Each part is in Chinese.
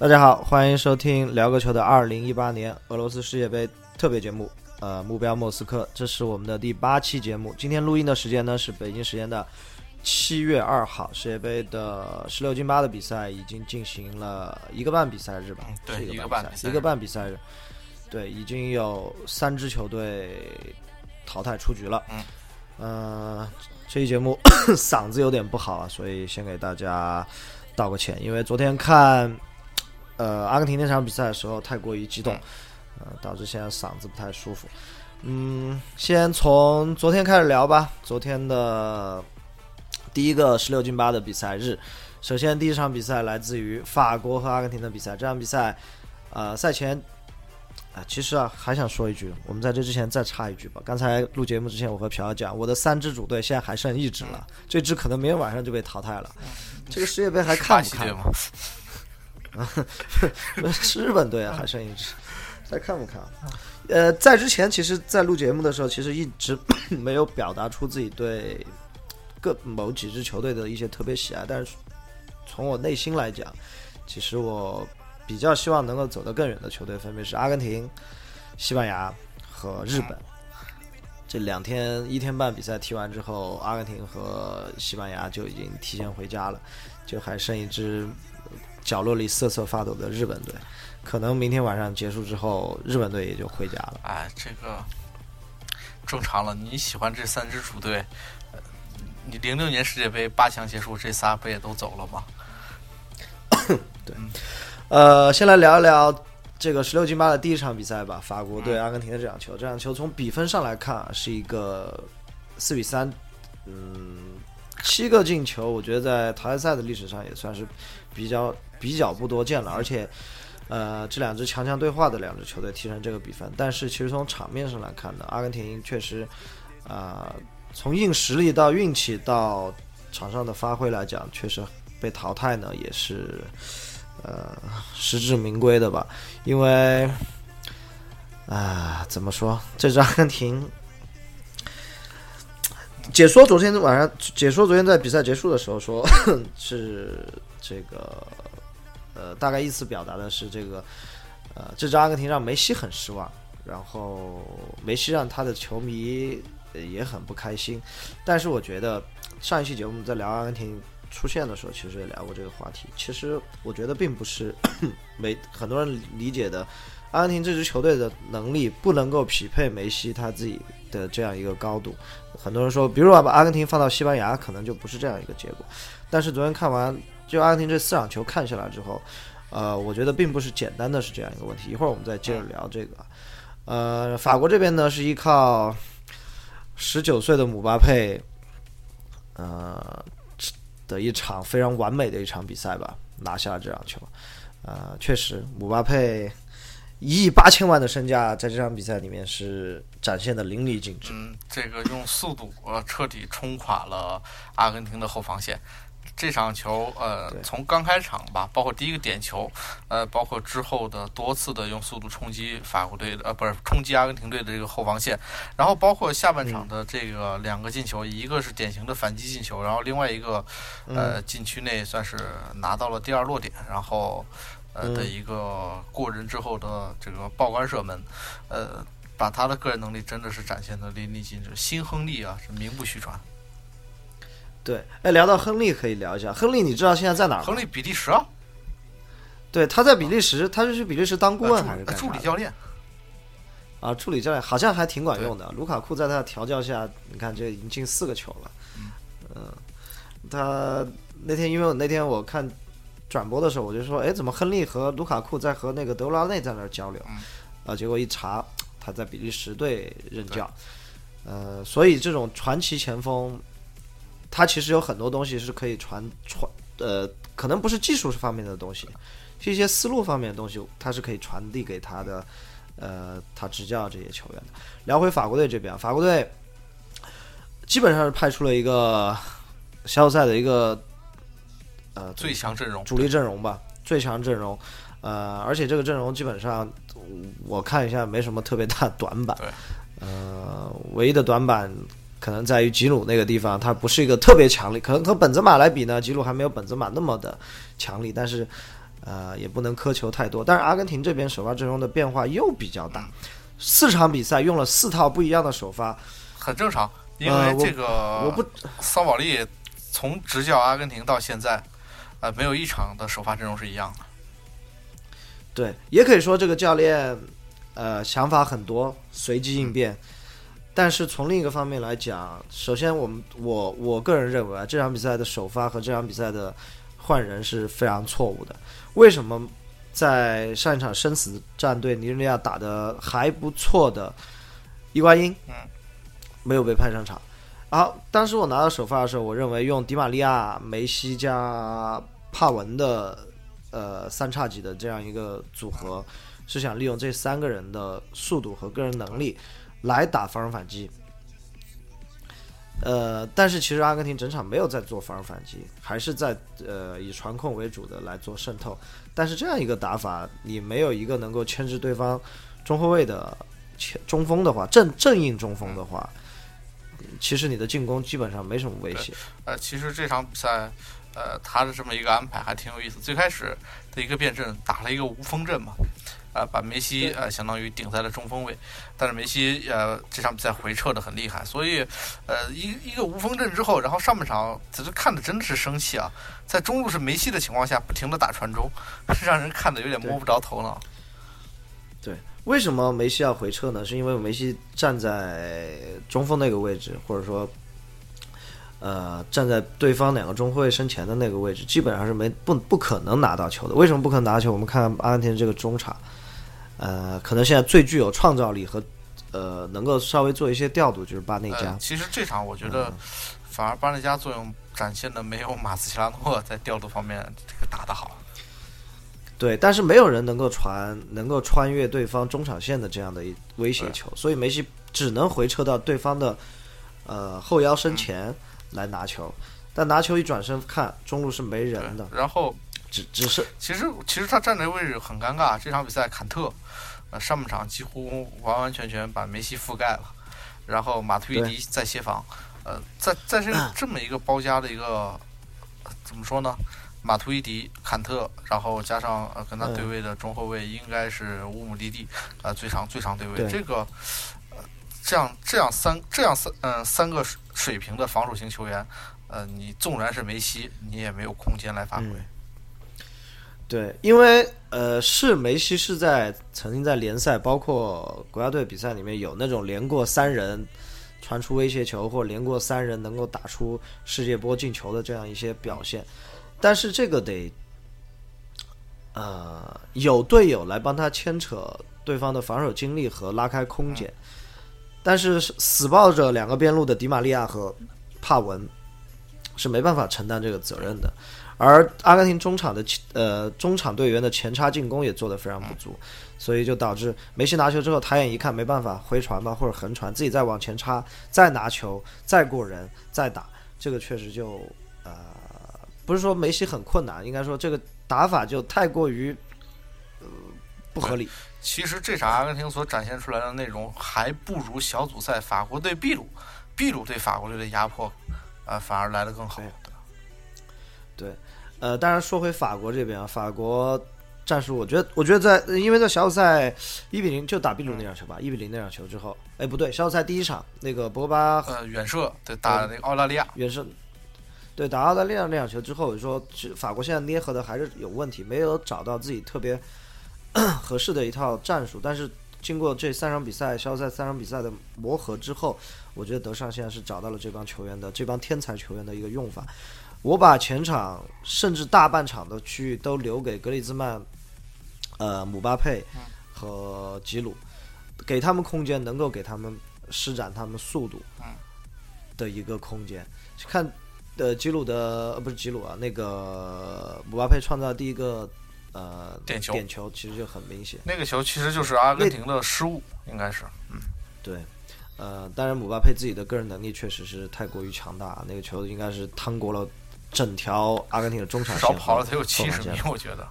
大家好，欢迎收听聊个球的二零一八年俄罗斯世界杯特别节目。呃，目标莫斯科，这是我们的第八期节目。今天录音的时间呢是北京时间的七月二号。世界杯的十六进八的比赛已经进行了一个半比赛日吧？对，一个半一个半比赛日。对，已经有三支球队淘汰出局了。嗯，呃，这期节目 嗓子有点不好啊，所以先给大家道个歉，因为昨天看。呃，阿根廷那场比赛的时候太过于激动，呃，导致现在嗓子不太舒服。嗯，先从昨天开始聊吧。昨天的第一个十六进八的比赛日，首先第一场比赛来自于法国和阿根廷的比赛。这场比赛，呃，赛前啊，其实啊，还想说一句，我们在这之前再插一句吧。刚才录节目之前，我和朴瑶讲，我的三支主队现在还剩一支了，这支可能明天晚上就被淘汰了。这个世界杯还看不看？啊，是日本队啊，还剩一支，再看不看？呃，在之前，其实，在录节目的时候，其实一直 没有表达出自己对各某几支球队的一些特别喜爱。但是，从我内心来讲，其实我比较希望能够走得更远的球队，分别是阿根廷、西班牙和日本。这两天一天半比赛踢完之后，阿根廷和西班牙就已经提前回家了，就还剩一支。角落里瑟瑟发抖的日本队，可能明天晚上结束之后，日本队也就回家了。哎，这个正常了。你喜欢这三支主队，你零六年世界杯八强结束，这仨不也都走了吗？对，呃，先来聊一聊这个十六进八的第一场比赛吧，法国对阿根廷的这场球。这场球从比分上来看啊，是一个四比三，嗯，七个进球，我觉得在淘汰赛的历史上也算是比较。比较不多见了，而且，呃，这两支强强对话的两支球队踢成这个比分，但是其实从场面上来看呢，阿根廷确实，啊，从硬实力到运气到场上的发挥来讲，确实被淘汰呢也是，呃，实至名归的吧。因为，啊，怎么说，这支阿根廷，解说昨天晚上解说昨天在比赛结束的时候说 是这个。呃，大概意思表达的是这个，呃，这支阿根廷让梅西很失望，然后梅西让他的球迷也很不开心。但是我觉得上一期节目在聊阿根廷出现的时候，其实也聊过这个话题。其实我觉得并不是 梅很多人理解的，阿根廷这支球队的能力不能够匹配梅西他自己的这样一个高度。很多人说，比如把阿根廷放到西班牙，可能就不是这样一个结果。但是昨天看完。就阿根廷这四场球看下来之后，呃，我觉得并不是简单的是这样一个问题。一会儿我们再接着聊这个。呃，法国这边呢是依靠十九岁的姆巴佩，呃的一场非常完美的一场比赛吧，拿下了这场球。呃，确实，姆巴佩一亿八千万的身价在这场比赛里面是展现的淋漓尽致。嗯，这个用速度呃彻底冲垮了阿根廷的后防线。这场球，呃，从刚开场吧，包括第一个点球，呃，包括之后的多次的用速度冲击法国队的，呃，不是冲击阿根廷队的这个后防线，然后包括下半场的这个两个进球，一个是典型的反击进球，然后另外一个，呃，禁区内算是拿到了第二落点，然后，呃的一个过人之后的这个爆杆射门，呃，把他的个人能力真的是展现的淋漓尽致，新亨利啊是名不虚传。对，哎，聊到亨利可以聊一下。亨利，你知道现在在哪儿吗？亨利，比利时啊。对，他在比利时，他是去比利时当顾问还是助理教练？啊，助理教练好像还挺管用的。卢卡库在他的调教下，你看这已经进四个球了。嗯，他那天因为我那天我看转播的时候，我就说，哎，怎么亨利和卢卡库在和那个德拉内在那儿交流？啊，结果一查，他在比利时队任教。呃，所以这种传奇前锋。他其实有很多东西是可以传传，呃，可能不是技术方面的东西，是一些思路方面的东西，他是可以传递给他的，呃，他执教这些球员的。聊回法国队这边，法国队基本上是派出了一个小组赛的一个呃最强阵容、主力阵容吧，最强阵容，呃，而且这个阵容基本上我看一下没什么特别大短板，呃，唯一的短板。可能在于吉鲁那个地方，他不是一个特别强力。可能和本泽马来比呢，吉鲁还没有本泽马那么的强力。但是，呃，也不能苛求太多。但是阿根廷这边首发阵容的变化又比较大，四场比赛用了四套不一样的首发，很正常，因为这个我不桑保利从执教阿根廷到现在，呃，没有一场的首发阵容是一样的。对，也可以说这个教练，呃，想法很多，随机应变。但是从另一个方面来讲，首先我们我我个人认为啊，这场比赛的首发和这场比赛的换人是非常错误的。为什么在上一场生死战对尼日利亚打的还不错的伊瓜因，嗯，没有被派上场？好，当时我拿到首发的时候，我认为用迪玛利亚、梅西加帕文的呃三叉戟的这样一个组合，是想利用这三个人的速度和个人能力。来打防守反击，呃，但是其实阿根廷整场没有在做防守反击，还是在呃以传控为主的来做渗透。但是这样一个打法，你没有一个能够牵制对方中后卫的前中锋的话，正正印中锋的话，其实你的进攻基本上没什么威胁。呃，其实这场比赛，呃，他的这么一个安排还挺有意思。最开始的一个变阵打了一个无锋阵嘛。呃，把梅西呃相当于顶在了中锋位，但是梅西呃这场比赛回撤的很厉害，所以呃一一个无锋阵之后，然后上半场其实看的真的是生气啊，在中路是梅西的情况下，不停的打传中，是 让人看的有点摸不着头脑。对，为什么梅西要回撤呢？是因为梅西站在中锋那个位置，或者说呃站在对方两个中后卫身前的那个位置，基本上是没不不可能拿到球的。为什么不可能拿球？我们看阿根廷这个中场。呃，可能现在最具有创造力和呃，能够稍微做一些调度，就是巴内加。其实这场我觉得，反而巴内加作用展现的没有马斯奇拉诺在调度方面这个打得好。对，但是没有人能够传，能够穿越对方中场线的这样的一威胁球，所以梅西只能回撤到对方的呃后腰身前来拿球，但拿球一转身看中路是没人的，然后。只只是，其实其实他站的位置很尴尬。这场比赛，坎特，呃，上半场几乎完完全全把梅西覆盖了。然后马图伊迪在协防，呃，在在这 这么一个包夹的一个怎么说呢？马图伊迪、坎特，然后加上呃跟他对位的中后卫应该是乌姆蒂蒂，呃，最长最长对位。这个呃这样这样三这样三嗯三个水平的防守型球员，呃，你纵然是梅西，你也没有空间来发挥。对，因为呃，是梅西是在曾经在联赛，包括国家队比赛里面有那种连过三人传出威胁球，或连过三人能够打出世界波进球的这样一些表现，但是这个得呃有队友来帮他牵扯对方的防守精力和拉开空间，但是死抱着两个边路的迪玛利亚和帕文是没办法承担这个责任的。而阿根廷中场的呃中场队员的前插进攻也做得非常不足，所以就导致梅西拿球之后抬眼一看没办法回传吧或者横传，自己再往前插，再拿球，再过人，再打，这个确实就呃不是说梅西很困难，应该说这个打法就太过于呃不合理。其实这场阿根廷所展现出来的内容还不如小组赛法国对秘鲁，秘鲁对法国队的压迫呃反而来得更好。对。呃，当然说回法国这边啊，法国战术，我觉得，我觉得在，因为在小组赛一比零就打秘鲁那场球吧，一比零那场球之后，哎，不对，小组赛第一场那个博巴呃远射对打那个澳大利亚远射，对打澳大利亚那场球之后，我就说法国现在捏合的还是有问题，没有找到自己特别 合适的一套战术，但是经过这三场比赛小组赛三场比赛的磨合之后，我觉得德尚现在是找到了这帮球员的这帮天才球员的一个用法。我把前场甚至大半场的区域都留给格里兹曼、呃姆巴佩和吉鲁，给他们空间，能够给他们施展他们速度的一个空间。看，呃，吉鲁的呃不是吉鲁啊，那个姆巴佩创造第一个呃点球，点球其实就很明显。那个球其实就是阿根廷的失误，应该是，嗯，对。呃，当然姆巴佩自己的个人能力确实是太过于强大，那个球应该是趟过了。整条阿根廷的中场线少跑了得有七十米，我觉得。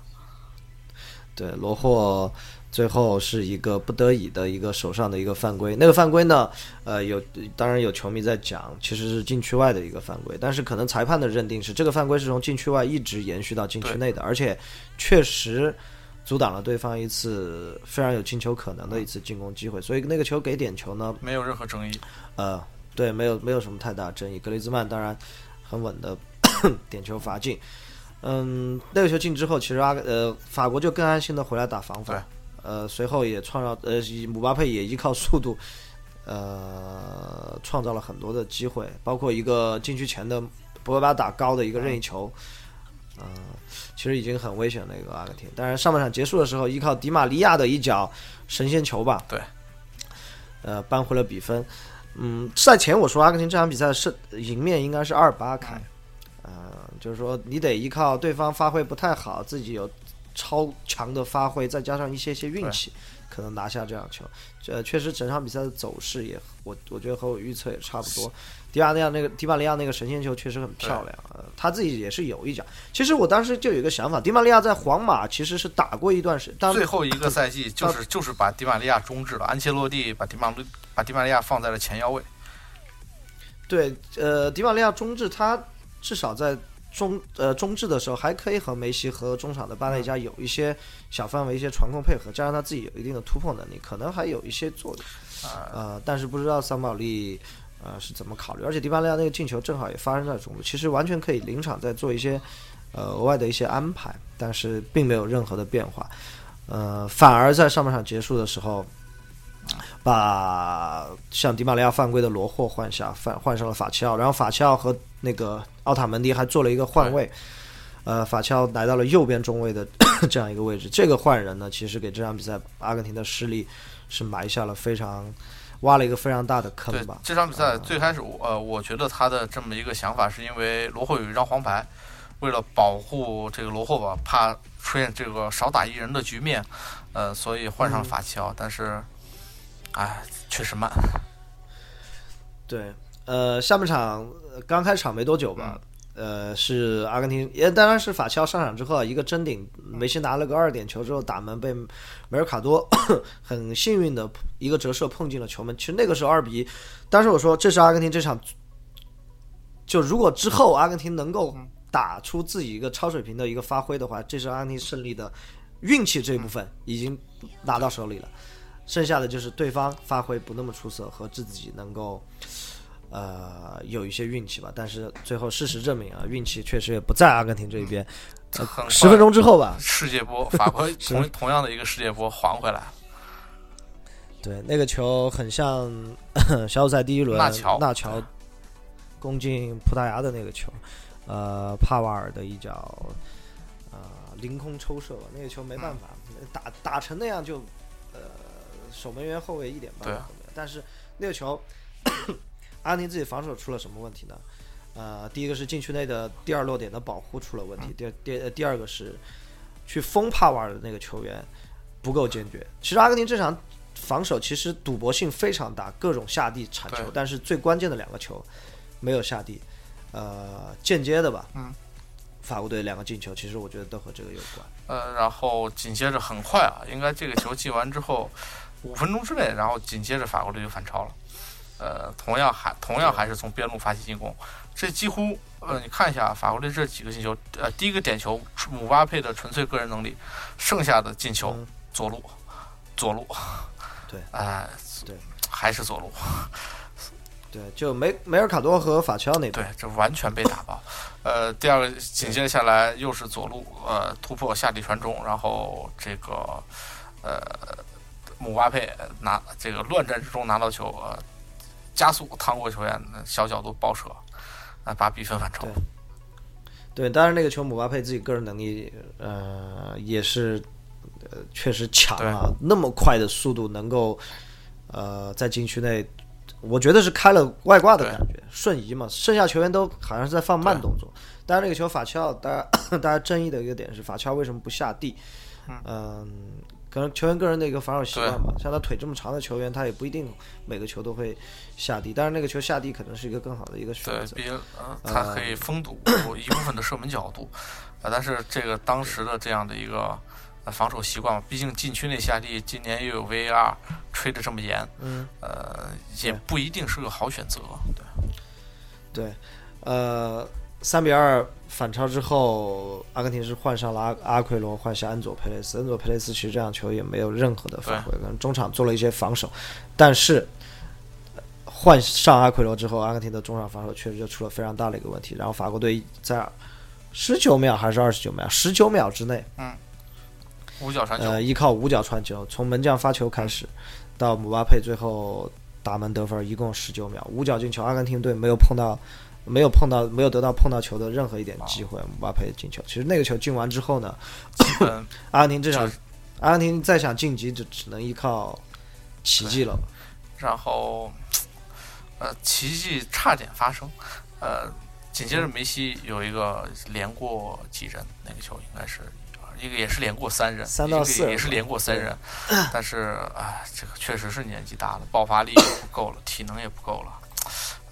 对，罗霍最后是一个不得已的一个手上的一个犯规。那个犯规呢，呃，有当然有球迷在讲，其实是禁区外的一个犯规，但是可能裁判的认定是这个犯规是从禁区外一直延续到禁区内的，而且确实阻挡了对方一次非常有进球可能的一次进攻机会，所以那个球给点球呢，没有任何争议。呃，对，没有没有什么太大争议。格雷兹曼当然很稳的 点球罚进。嗯，那个球进之后，其实阿呃法国就更安心的回来打防反，呃，随后也创造呃姆巴佩也依靠速度，呃，创造了很多的机会，包括一个禁区前的博格巴打高的一个任意球，嗯，其实已经很危险的一个阿根廷。当然上半场结束的时候，依靠迪玛利亚的一脚神仙球吧，对，呃，扳回了比分。嗯，赛前我说阿根廷这场比赛是赢面应该是二八开。就是说，你得依靠对方发挥不太好，自己有超强的发挥，再加上一些些运气，可能拿下这场球。这确实整场比赛的走势也，我我觉得和我预测也差不多。迪马利亚那个迪马利亚那个神仙球确实很漂亮，呃，他自己也是有一脚。其实我当时就有一个想法，迪马利亚在皇马其实是打过一段时间，最后一个赛季就是就是把迪马利亚终止了，安切洛蒂把迪马把迪马利亚放在了前腰位。对，呃，迪马利亚中置他至少在。中呃中置的时候还可以和梅西和中场的巴内加有一些小范围一些传控配合，加上他自己有一定的突破能力，可能还有一些作用。呃，但是不知道桑保利呃是怎么考虑，而且迪巴利亚那个进球正好也发生在中路，其实完全可以临场再做一些呃额外的一些安排，但是并没有任何的变化。呃，反而在上半场结束的时候，把像迪马利亚犯规的罗霍换下，换换上了法齐奥，然后法齐奥和那个。奥塔门迪还做了一个换位，呃，法乔来到了右边中卫的 这样一个位置。这个换人呢，其实给这场比赛阿根廷的失利是埋下了非常挖了一个非常大的坑吧。这场比赛最开始，呃，我觉得他的这么一个想法是因为罗霍有一张黄牌，为了保护这个罗霍吧，怕出现这个少打一人的局面，呃，所以换上法乔。但是，哎，确实慢。对。呃，下半场刚开场没多久吧，呃，是阿根廷，也当然是法乔上场之后，一个争顶，梅西拿了个二点球之后打门，被梅尔卡多很幸运的一个折射碰进了球门。其实那个时候二比一，当时我说这是阿根廷这场，就如果之后阿根廷能够打出自己一个超水平的一个发挥的话，这是阿根廷胜利的运气这一部分已经拿到手里了，剩下的就是对方发挥不那么出色和自己能够。呃，有一些运气吧，但是最后事实证明啊，运气确实也不在阿根廷这一边。十分钟之后吧，世界波，法国 同同样的一个世界波还回来。对，那个球很像 小组赛第一轮纳乔纳乔攻进葡萄牙的那个球，呃，帕瓦尔的一脚呃凌空抽射吧，那个球没办法打打成那样就呃守门员后卫一点办法都没有，但是那个球。阿根廷自己防守出了什么问题呢？呃，第一个是禁区内的第二落点的保护出了问题，第第第二个是去封帕瓦尔的那个球员不够坚决。其实阿根廷这场防守其实赌博性非常大，各种下地铲球，但是最关键的两个球没有下地，呃，间接的吧。嗯。法国队两个进球，其实我觉得都和这个有关。呃，然后紧接着很快啊，应该这个球进完之后五分钟之内，然后紧接着法国队就反超了。呃，同样还同样还是从边路发起进攻，这几乎呃，你看一下法国队这几个进球，呃，第一个点球姆巴佩的纯粹个人能力，剩下的进球左路，左路，对，哎，对，还是左路，对，就梅梅尔卡多和法乔那对，这完全被打爆。呃，第二个紧接着下来又是左路，呃，突破下底传中，然后这个呃姆巴佩拿这个乱战之中拿到球，呃。加速趟过球员，小角度爆射，啊，把比分反超。对，当然那个球姆巴佩自己个人能力，呃，也是，呃，确实强啊，那么快的速度能够，呃，在禁区内，我觉得是开了外挂的感觉，瞬移嘛。剩下球员都好像是在放慢动作。当然那个球法乔，大家 大家争议的一个点是法乔为什么不下地？嗯。可能球员个人的一个防守习惯吧，像他腿这么长的球员，他也不一定每个球都会下地。但是那个球下地可能是一个更好的一个选择。对，比他可以封堵一部分的射门角度，啊，但是这个当时的这样的一个防守习惯嘛，毕竟禁区内下地，今年又有 VAR 吹的这么严，嗯，呃，也不一定是个好选择。对，对，呃，三比二反超之后，阿根廷是换上了阿阿奎罗，换下恩佐佩雷斯。恩佐佩雷斯其实这场球也没有任何的发挥，可能中场做了一些防守，但是换上阿奎罗之后，阿根廷的中场防守确实就出了非常大的一个问题。然后法国队在十九秒还是二十九秒，十九秒之内，嗯，五角传球，呃，依靠五角传球，从门将发球开始，到姆巴佩最后打门得分，一共十九秒，五角进球，阿根廷队没有碰到。没有碰到，没有得到碰到球的任何一点机会。姆巴佩进球，其实那个球进完之后呢，阿根廷这场，阿根廷再想晋级就只能依靠奇迹了。然后，呃，奇迹差点发生，呃，紧接着梅西有一个连过几人，那个球应该是一个也是连过三人，三到四也是连过三人，但是啊，这个确实是年纪大了，爆发力也不够了，体能也不够了，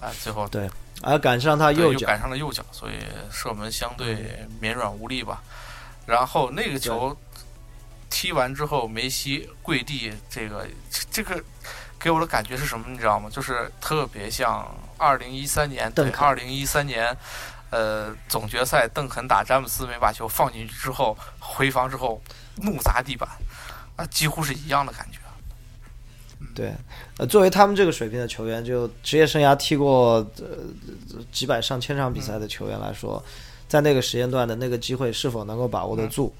啊，最后对。而赶上他右脚，赶上了右脚，所以射门相对绵软无力吧。然后那个球踢完之后，梅西跪地，这个这个给我的感觉是什么？你知道吗？就是特别像二零一三年，对，二零一三年，呃，总决赛邓肯打詹姆斯没把球放进去之后，回防之后怒砸地板，啊，几乎是一样的感觉。对，呃，作为他们这个水平的球员，就职业生涯踢过呃几百上千场比赛的球员来说，在那个时间段的那个机会是否能够把握得住，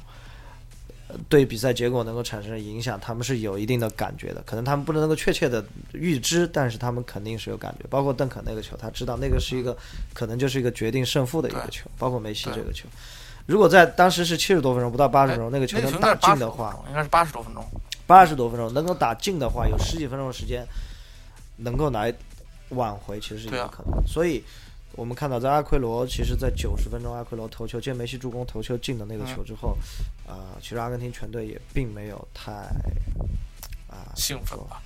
对比赛结果能够产生影响，他们是有一定的感觉的。可能他们不能够确切的预知，但是他们肯定是有感觉。包括邓肯那个球，他知道那个是一个可能就是一个决定胜负的一个球。包括梅西这个球，如果在当时是七十多分钟，不到八十分钟，那个球能打进的话，应该是八十多分钟。八十多分钟能够打进的话，有十几分钟的时间能够来挽回，其实是有可能。所以，我们看到在阿奎罗，其实，在九十分钟阿奎罗头球接梅西助攻头球进的那个球之后，啊，其实阿根廷全队也并没有太啊兴奋吧？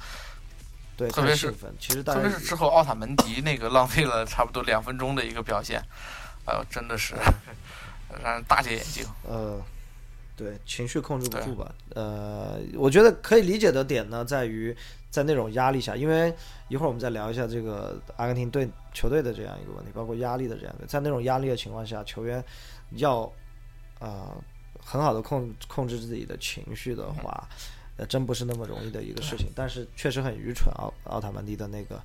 对，特别是其实特别是之后奥塔门迪那个浪费了差不多两分钟的一个表现，哎呦，真的是 让人大跌眼镜。呃。对情绪控制不住吧？呃，我觉得可以理解的点呢，在于在那种压力下，因为一会儿我们再聊一下这个阿根廷队球队的这样一个问题，包括压力的这样的，在那种压力的情况下，球员要啊很好的控控制自己的情绪的话，呃，真不是那么容易的一个事情。但是确实很愚蠢，奥奥塔曼迪的那个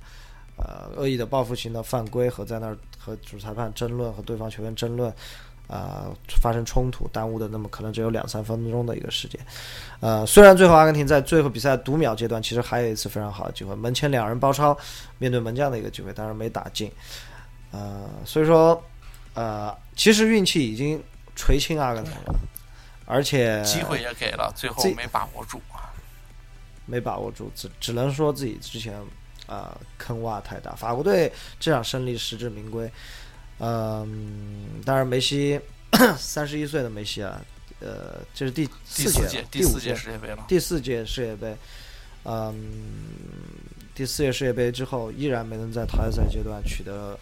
呃恶意的报复性的犯规和在那儿和主裁判争论和对方球员争论。啊，发生冲突，耽误的那么可能只有两三分钟的一个时间。呃，虽然最后阿根廷在最后比赛读秒阶段，其实还有一次非常好的机会，门前两人包抄，面对门将的一个机会，当然没打进。呃，所以说，呃，其实运气已经垂青阿根廷了，而且机会也给了，最后没把握住，没把握住，只只能说自己之前啊坑洼太大。法国队这场胜利实至名归。嗯，当然，梅西 三十一岁的梅西啊，呃，这是第四届、第四届世界杯了。第四届世界杯，嗯，第四届世界杯之后，依然没能在淘汰赛阶段取得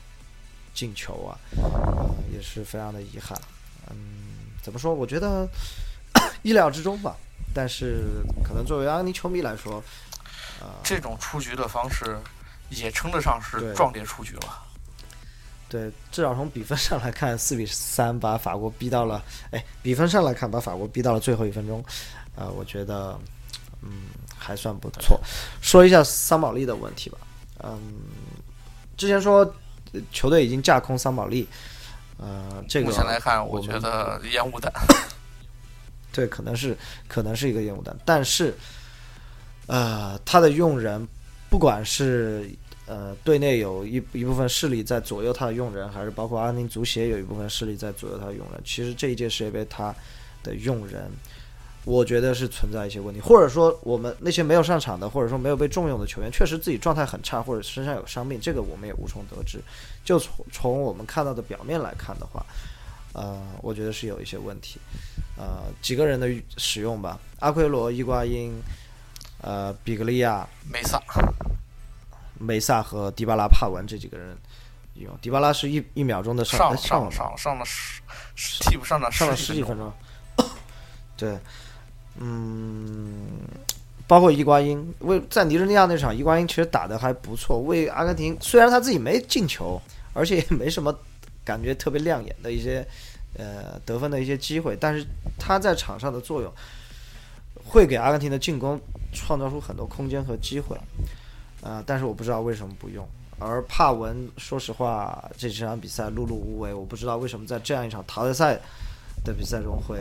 进球啊，呃也是非常的遗憾。嗯，怎么说？我觉得 意料之中吧。但是，可能作为阿根廷球迷来说，呃，这种出局的方式也称得上是壮烈出局了。对，至少从比分上来看，四比三把法国逼到了。哎，比分上来看，把法国逼到了最后一分钟。呃，我觉得，嗯，还算不错。说一下桑保利的问题吧。嗯，之前说球队已经架空桑保利。呃，这个目前来看，我觉得烟雾弹。对，可能是 可能是一个烟雾弹，但是，呃，他的用人，不管是。呃，队内有一一部分势力在左右他的用人，还是包括阿宁足协有一部分势力在左右他的用人。其实这一届世界杯他的用人，我觉得是存在一些问题，或者说我们那些没有上场的，或者说没有被重用的球员，确实自己状态很差，或者身上有伤病，这个我们也无从得知。就从从我们看到的表面来看的话，呃，我觉得是有一些问题。呃，几个人的使用吧，阿奎罗、伊瓜因、呃，比格利亚、梅萨。梅萨和迪巴拉、帕文这几个人用，迪巴拉是一一秒钟的上上上上了十替补上了上了十几分钟，对，嗯，包括伊瓜因，为在尼日利亚那场，伊瓜因其实打的还不错，为阿根廷虽然他自己没进球，而且也没什么感觉特别亮眼的一些呃得分的一些机会，但是他在场上的作用会给阿根廷的进攻创造出很多空间和机会，啊、但是我不知道为什么不用。而帕文，说实话，这几场比赛碌碌无为，我不知道为什么在这样一场淘汰赛的比赛中会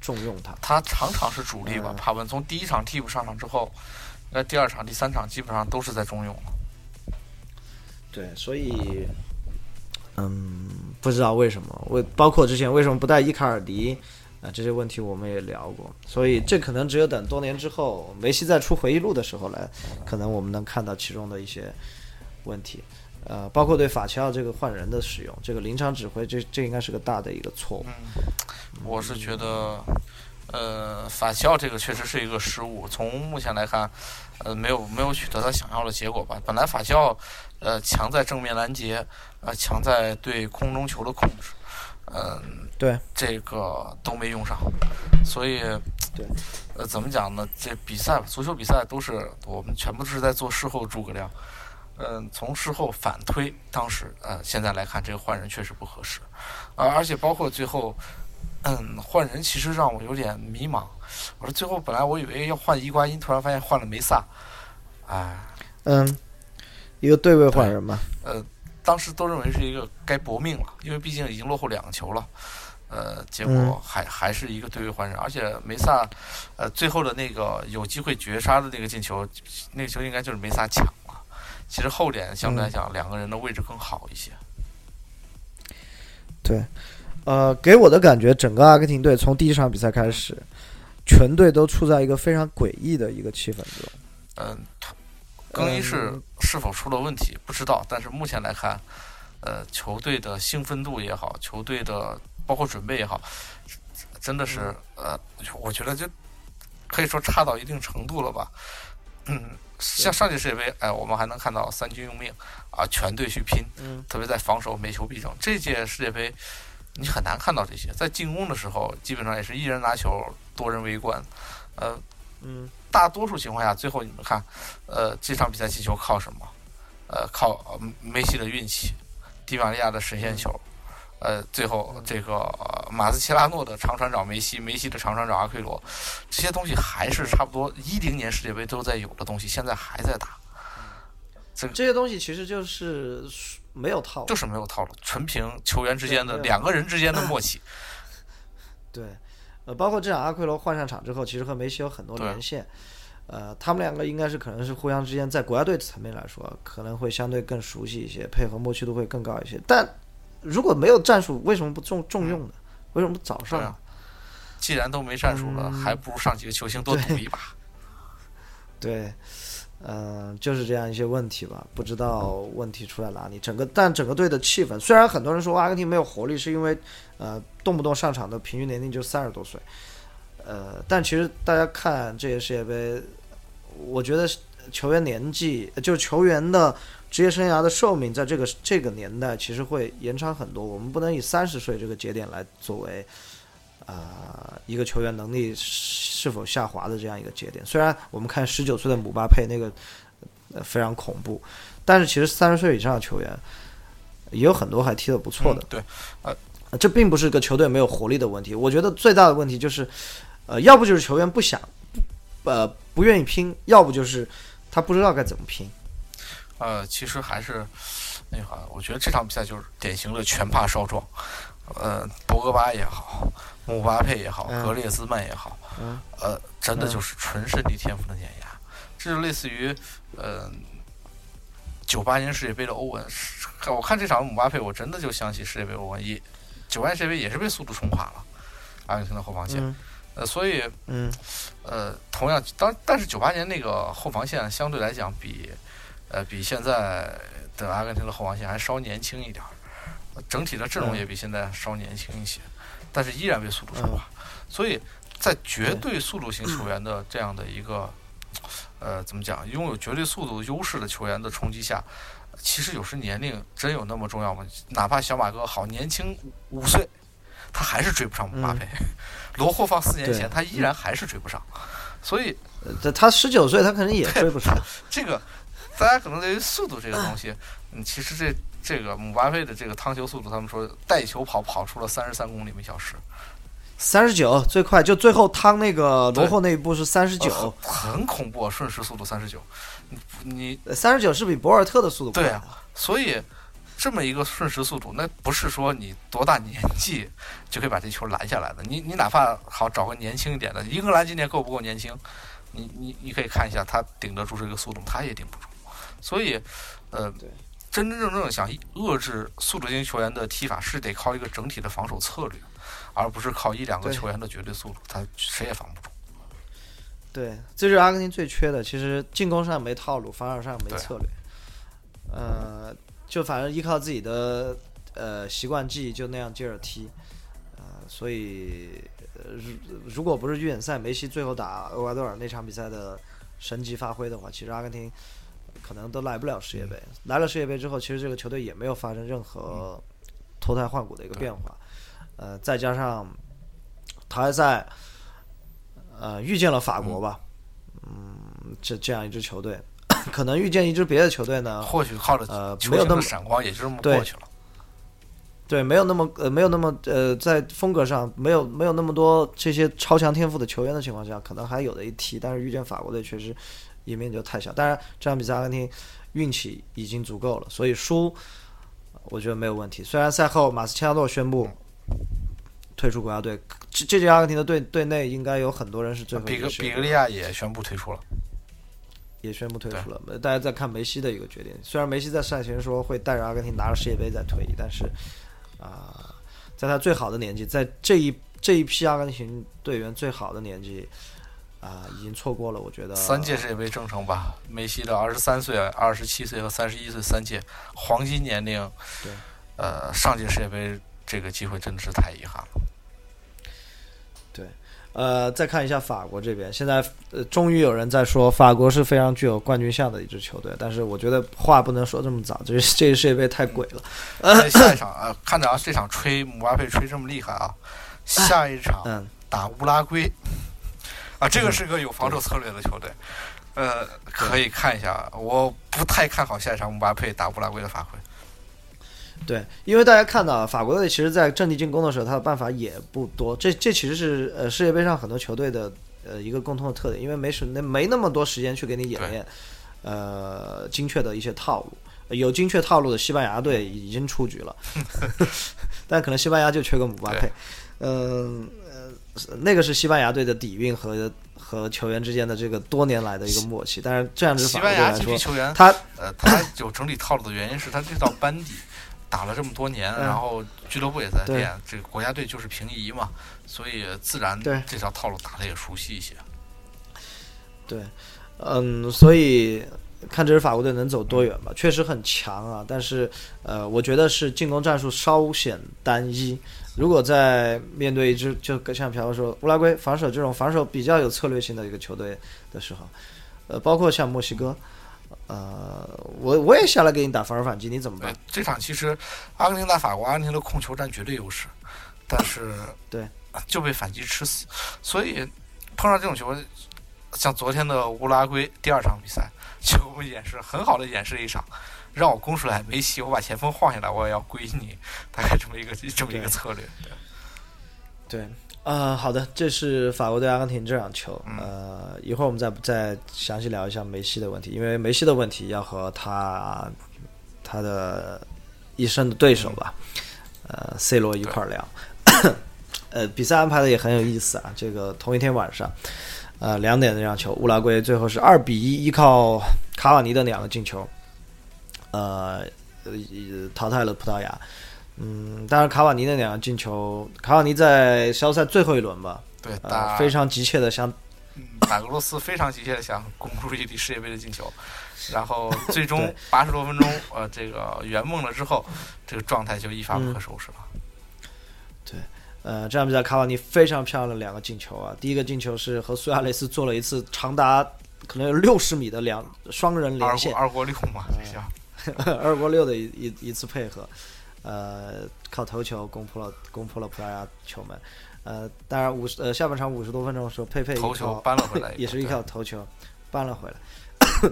重用他。他场场是主力吧？嗯帕文从第一场替补上场之后，那第二场、第三场基本上都是在中用了。对，所以，嗯，不知道为什么，为包括之前为什么不带伊卡尔迪啊、这些问题我们也聊过，所以这可能只有等多年之后梅西再出回忆录的时候来，可能我们能看到其中的一些问题。呃，包括对法切奥这个换人的使用，这个临场指挥，这这应该是个大的一个错误。我是觉得，呃，法切奥这个确实是一个失误。从目前来看，呃，没有没有取得他想要的结果吧。本来法切奥，呃，强在正面拦截，呃，强在对空中球的控制，嗯、对，这个都没用上，所以，对，呃，怎么讲呢？这比赛，足球比赛都是我们全部都是在做事后诸葛亮。嗯，从事后反推，当时呃，现在来看这个换人确实不合适，啊、而且包括最后，嗯，换人其实让我有点迷茫。我说最后本来我以为要换伊瓜因，突然发现换了梅萨，哎，嗯，一个对位换人嘛，呃，当时都认为是一个该搏命了，因为毕竟已经落后两个球了。呃，结嗯果还还是一个对位换人，而且梅萨，呃，最后的那个有机会绝杀的那个进球，那个球应该就是梅萨抢了。其实后点相对来讲，两个人的位置更好一些。对，呃，给我的感觉，整个阿根廷队从第一场比赛开始，全队都处在一个非常诡异的一个气氛中。嗯，更衣室嗯是否出了问题不知道，但是目前来看，呃，球队的兴奋度也好，球队的包括准备也好，真的是呃，我觉得就可以说差到一定程度了吧。嗯，像上届世界杯，哎，我们还能看到三军用命啊，全队去拼，嗯，特别在防守每球必争。这届世界杯你很难看到这些，在进攻的时候，基本上也是一人拿球，多人围观，呃，嗯，大多数情况下，最后你们看，呃，这场比赛进球靠什么？呃，靠呃梅西的运气，迪玛利亚的神仙球，呃，最后这个、呃马斯切拉诺的长传找梅西，梅西的长传找阿奎罗，这些东西还是差不多一零年世界杯都在有的东西，现在还在打，这这些东西其实就是没有套路。就是没有套路，纯凭球员之间的两个人之间的默契。对，呃，包括这场阿奎罗换上场之后，其实和梅西有很多连线。呃，他们两个应该是可能是互相之间在国家队层面来说，可能会相对更熟悉一些，配合默契度会更高一些。但如果没有战术，为什么不重重用呢？为什么不早上啊？既然都没战术了，嗯还不如上几个球星多赌一把。对，嗯、就是这样一些问题吧，不知道问题出在哪里。整个但整个队的气氛，虽然很多人说阿根廷没有活力，是因为呃动不动上场的平均年龄就三十多岁，呃，但其实大家看这些世界杯，我觉得球员年纪就是球员的职业生涯的寿命，在这个这个年代其实会延长很多。我们不能以三十岁这个节点来作为。啊、一个球员能力是否下滑的这样一个节点。虽然我们看十九岁的姆巴佩那个呃非常恐怖，但是其实三十岁以上的球员也有很多还踢得不错的。嗯对，呃这并不是个球队没有活力的问题。我觉得最大的问题就是，呃，要不就是球员不想，呃，不愿意拼，要不就是他不知道该怎么拼。呃，其实还是那个，我觉得这场比赛就是典型的全怕少壮。呃，博格巴也好，姆巴佩也好，嗯格列兹曼也好，嗯呃，真的嗯就是纯身体天赋的碾压。这就类似于，呃，九八年世界杯的欧文。我看这场姆巴佩，我真的就想起世界杯欧文也，九八年世界杯也是被速度冲垮了阿根廷的后防线。嗯呃，所以嗯呃，同样，当但是九八年那个后防线相对来讲比，呃，比现在的阿根廷的后防线还稍年轻一点整体的阵容嗯也比现在稍年轻一些，但是依然被速度冲垮。所以在绝对速度型球员的这样的一个，呃，怎么讲，拥有绝对速度优势的球员的冲击下，其实有时年龄真有那么重要吗？哪怕小马哥好年轻五岁，他还是追不上姆巴佩。罗霍放四年前，他依然还是追不上。所以呃他十九岁，他可能也追不上。这个大家可能对于速度这个东西，嗯，其实这这个姆巴佩的这个趟球速度，他们说带球跑跑出了三十三公里每小时，三十九最快，就最后趟那个罗后那一步是三十九，呃很恐怖，啊，瞬时速度三十九。你你三十九是比博尔特的速度快。对啊所以这么一个瞬时速度，那不是说你多大年纪就可以把这球拦下来的。你你哪怕好找个年轻一点的，英格兰今年够不够年轻？你你你可以看一下他顶得住这个速度，他也顶不住。所以，呃对，真真正正想遏制速度型球员的踢法，是得靠一个整体的防守策略，而不是靠一两个球员的绝对速度，他谁也防不住。对，这就是阿根廷最缺的。其实进攻上没套路，防守上没策略。呃，就反正依靠自己的呃习惯记忆，就那样接着踢。呃，所以呃，如如果不是预选赛梅西最后打厄瓜多尔那场比赛的神级发挥的话，其实阿根廷可能都来不了世界杯。来了世界杯之后，其实这个球队也没有发生任何脱胎换骨的一个变化。呃，再加上淘汰赛，呃，遇见了法国吧，嗯，这这样一支球队，可能遇见一支别的球队呢，或许靠着呃没有那么闪光，也就这么对过去了。对，没有那么呃，没有那么呃，在风格上没有没有那么多这些超强天赋的球员的情况下，可能还有的一踢。但是遇见法国队确实赢面就太小。当然，这场比赛阿根廷运气已经足够了，所以输我觉得没有问题。虽然赛后马斯切拉诺宣布退出国家队，这这届阿根廷的队队内应该有很多人是最后比格一个比格利亚也宣布退出了。也宣布退出了。呃大家在看梅西的一个决定。虽然梅西在赛前说会带着阿根廷拿着世界杯再退役，但是啊、在他最好的年纪，在这一这一批阿根廷队员最好的年纪啊、已经错过了。我觉得三届世界杯正常吧，梅西的二十三岁、二十七岁和三十一岁三届黄金年龄，对，呃，上届世界杯这个机会真的是太遗憾了。对呃，再看一下法国这边，现在呃，终于有人在说法国是非常具有冠军相的一支球队，但是我觉得话不能说这么早，这这世界杯太鬼了。那下一场啊，看着啊，这场吹姆巴佩吹这么厉害啊，下一场嗯，打乌拉圭啊，这个是个有防守策略的球队，呃，可以看一下。我不太看好下一场姆巴佩打乌拉圭的发挥。对，因为大家看到啊法国队其实在阵地进攻的时候，他的办法也不多。这这其实是呃世界杯上很多球队的呃一个共同的特点，因为没时那没那么多时间去给你演练呃精确的一些套路。有精确套路的西班牙队已经出局了，但可能西班牙就缺个姆巴佩。嗯呃，那个是西班牙队的底蕴和和球员之间的这个多年来的一个默契。但是这样子法国西班牙这批球员，他呃，他有整理套路的原因是他这套班底打了这么多年，嗯然后俱乐部也在对练，这个国家队就是平移嘛，所以自然对这套套路打的也熟悉一些。对，嗯，所以看这支法国队能走多远吧，确实很强啊。但是，呃，我觉得是进攻战术稍显单一。如果在面对一支就像朴说乌拉圭防守这种防守比较有策略性的一个球队的时候，呃，包括像墨西哥，呃，我我也下来给你打防守反击，你怎么办？，这场其实阿根廷打法国，阿根廷的控球占绝对优势，但是对就被反击吃死，所以碰上这种球，像昨天的乌拉圭第二场比赛，就演示很好的演示一场，让我攻出来梅西，我把前锋晃下来，我也要归你，大概这么一个 这么一个策略。对对，呃，好的，这是法国对阿根廷这场球。嗯呃，一会儿我们再再详细聊一下梅西的问题，因为梅西的问题要和他他的一生的对手吧，呃，C 罗一块儿聊。呃，比赛安排的也很有意思啊，这个同一天晚上，呃，两点的这场球，乌拉圭最后是二比一，依靠卡瓦尼的两个进球，呃，呃淘汰了葡萄牙。嗯，当然卡瓦尼那两个进球，卡瓦尼在小组赛最后一轮吧，对，非常急切的想，嗯打俄罗斯非常急切的想攻入一粒世界杯的进球，然后 最终八十多分钟，呃，这个圆梦了之后，这个状态就一发不可收拾了。对呃，这场比赛卡瓦尼非常漂亮的两个进球啊，第一个进球是和苏亚雷斯做了一次长达可能有六十米的两双人二连线，二过六嘛，这叫 二国六的一一一次配合，呃，靠头球攻破了攻破了葡萄牙球门。呃，当然五十呃下半场五十多分钟的时候，佩佩头球扳了回来，也是一靠头球扳了回来。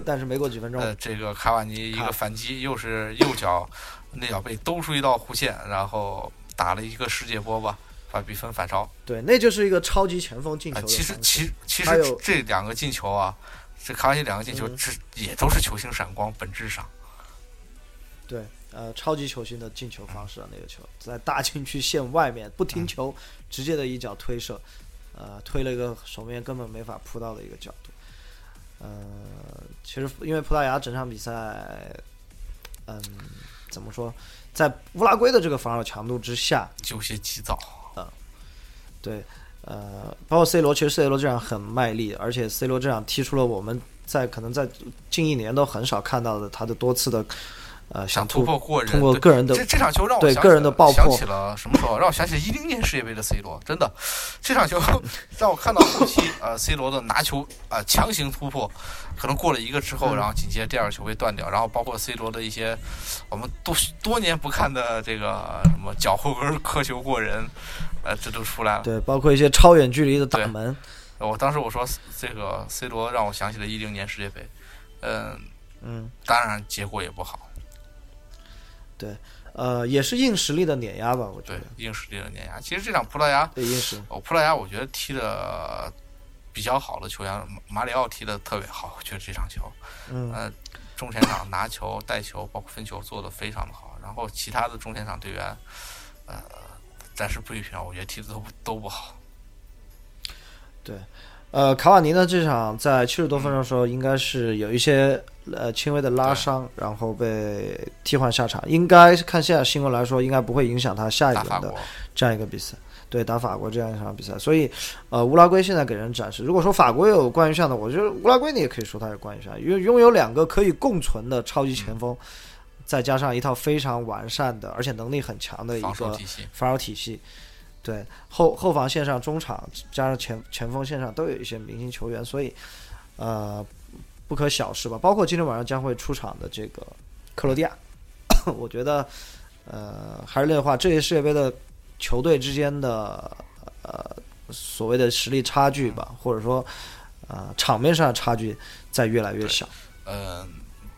但是没过几分钟，呃，这个卡瓦尼一个反击，又是右脚内脚背兜出一道弧线，然后打了一个世界波吧，把比分反超。对，那就是一个超级前锋进球。其实，其其实这两个进球啊，这卡瓦尼两个进球，这也都是球星闪光，本质上。对。呃，超级球星的进球方式啊，那个球在大禁区线外面不停球，直接的一脚推射，呃，推了一个手面根本没法扑到的一个角度。呃，其实因为葡萄牙整场比赛，嗯，怎么说，在乌拉圭的这个防守强度之下，有些急躁。嗯，对，呃，包括 C 罗，其实 C 罗这样很卖力，而且 C 罗这样踢出了我们在可能在近一年都很少看到的他的多次的。呃，想突破过人，通过个人的这这场球让我对个人的爆破，想起了什么时候？让我想起一零年世界杯的 C 罗，真的，这场球 让我看到后期呃 C 罗的拿球啊强行突破，可能过了一个之后，然后紧接着第二个球被断掉，然后包括 C 罗的一些我们多多年不看的这个什么脚后跟磕球过人，呃，这都出来了。对，包括一些超远距离的打门。我当时我说这个 C 罗让我想起了一零年世界杯，嗯嗯，当然结果也不好。对，呃，也是硬实力的碾压吧，我觉得。硬实力的碾压。其实这场葡萄牙，对硬实，哦，葡萄牙，我觉得踢的比较好的球员，马里奥踢的特别好，我觉得这场球，嗯，呃，中前场拿球、带球，包括分球做的非常的好。然后其他的中前场队员，呃，暂时不予评价，我觉得踢的都都不好。对。呃，卡瓦尼呢？这场在七十多分钟的时候，应该是有一些呃轻微的拉伤，然后被替换下场。应该看现在新闻来说，应该不会影响他下一轮的这样一个比赛。对，打法国这样一场比赛。所以，呃，乌拉圭现在给人展示，如果说法国有冠军相的，我觉得乌拉圭你也可以说他是冠军相，因为拥有两个可以共存的超级前锋，再加上一套非常完善的而且能力很强的一个防守体系。对后后防线上、中场加上前前锋线上都有一些明星球员，所以呃不可小视吧。包括今天晚上将会出场的这个克罗地亚，我觉得呃还是那句话，这些世界杯的球队之间的呃所谓的实力差距吧，或者说呃场面上的差距在越来越小。嗯，